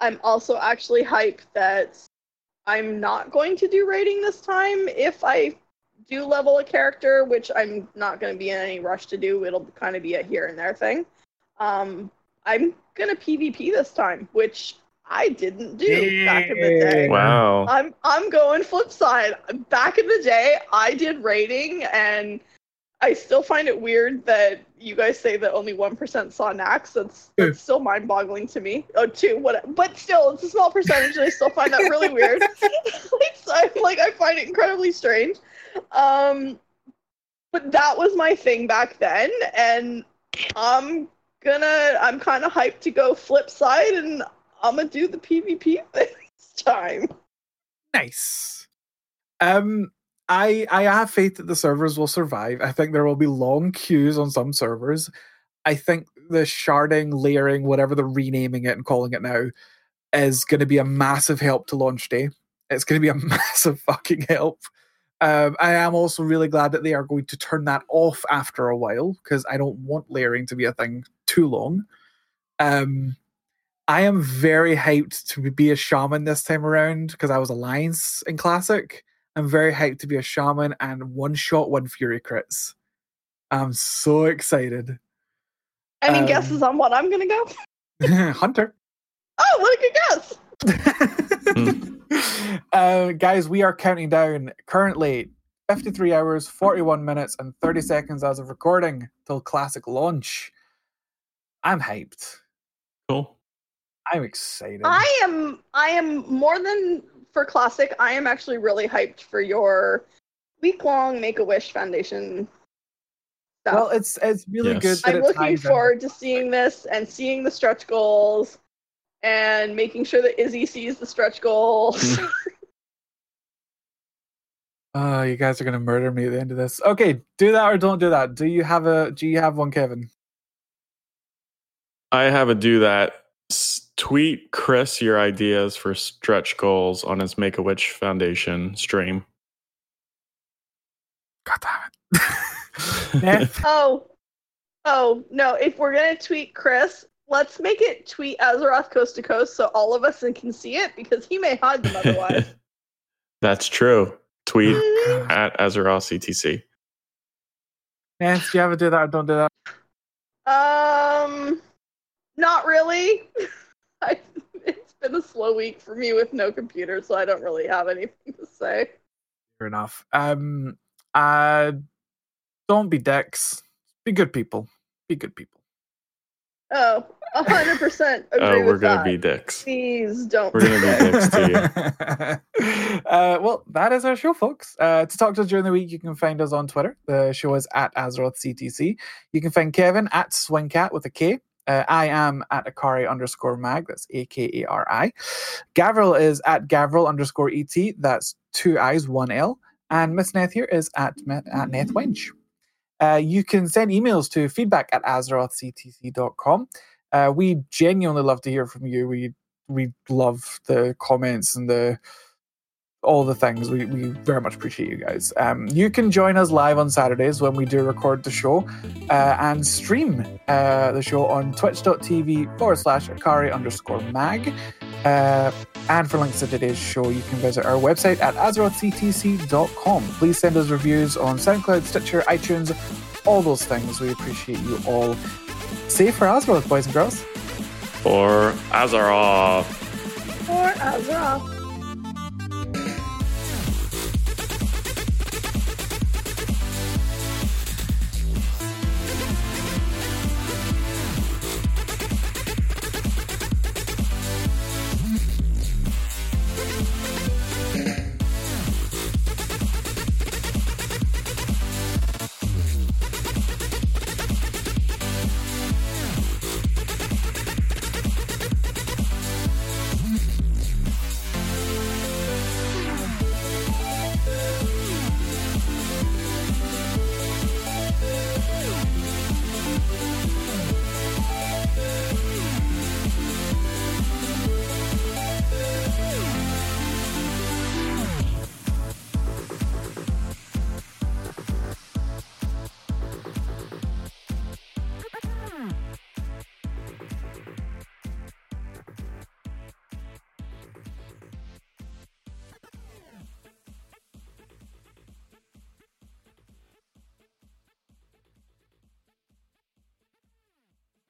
I'm also actually hyped that I'm not going to do raiding this time. If I do level a character, which I'm not going to be in any rush to do, it'll kind of be a here and there thing. Um, I'm going to PvP this time, which I didn't do back in the day. Wow. I'm I'm going flip side. Back in the day, I did raiding, and I still find it weird that you guys say that only one percent saw Nax. That's that's still mind boggling to me. Oh, two, what? But still, it's a small percentage, and I still find that really weird. *laughs* like, I'm like, I find it incredibly strange. Um, but that was my thing back then, and I'm gonna, I'm kind of hyped to go flip side, and I'm gonna do the PvP *laughs* this time. Nice. Um, I I have faith that the servers will survive. I think there will be long queues on some servers. I think the sharding, layering, whatever they're renaming it and calling it now, is going to be a massive help to launch day. It's going to be a *laughs* massive fucking help. Um, I am also really glad that they are going to turn that off after a while because I don't want layering to be a thing too long. Um, I am very hyped to be a shaman this time around because I was Alliance in Classic. I'm very hyped to be a shaman and one shot, Windfury crits. I'm so excited. Any Um, guesses on what I'm gonna go? *laughs* Hunter. Oh, what a good guess! *laughs* uh, guys, we are counting down currently 53 hours, 41 minutes, and 30 seconds as of recording till classic launch. I'm hyped. Cool. I'm excited. I am. I am more than for classic. I am actually really hyped for your week-long Make a Wish Foundation stuff. well, it's it's really Yes. good. That I'm it looking forward to seeing this and seeing the stretch goals and making sure that Izzy sees the stretch goals. *laughs* *laughs* Oh, you guys are gonna murder me at the end of this. Okay, do that or don't do that. Do you have a? Do you have one, Kevin? I have a do that. S- Tweet Chris your ideas for stretch goals on his Make a Wish Foundation stream. God damn it. *laughs* Oh, oh no! If we're gonna tweet Chris, let's make it tweet Azeroth coast to coast so all of us can see it because he may hide them otherwise. *laughs* That's true. Tweet at Azeroth CTC. Neth, do you ever do that or don't do that? um, not really. *laughs* I, *laughs* it's been a slow week for me with no computer, so I don't really have anything to say. Fair enough. Um, uh, don't be dicks. Be good people. Be good people. Oh, 100% *laughs* agree Oh, we're gonna that. be dicks. Please don't. We're gonna be *laughs* dicks to you. uh, well, that is our show, folks. Uh, to talk to us during the week, you can find us on Twitter. The show is at Azeroth CTC. You can find Kevin at Swingkat with a K. Uh, I am at Akari underscore mag. That's A K A R I. Gavriil is at Gavriil underscore ET. That's two I's, one L. And Miss Neth here is at, at Neth Wench. Uh, you can send emails to feedback at azerothctc.com. Uh, we genuinely love to hear from you. We we love the comments and the all the things. We, we very much appreciate you guys. Um, you can join us live on Saturdays when we do record the show uh, and stream uh, the show on twitch.tv forward slash Akari underscore mag. Uh, and for links to today's show, you can visit our website at azerothctc.com. Please send us reviews on SoundCloud, Stitcher, iTunes, all those things. We appreciate you all. Save for Azeroth, boys and girls. Or Azeroth. Or Azeroth.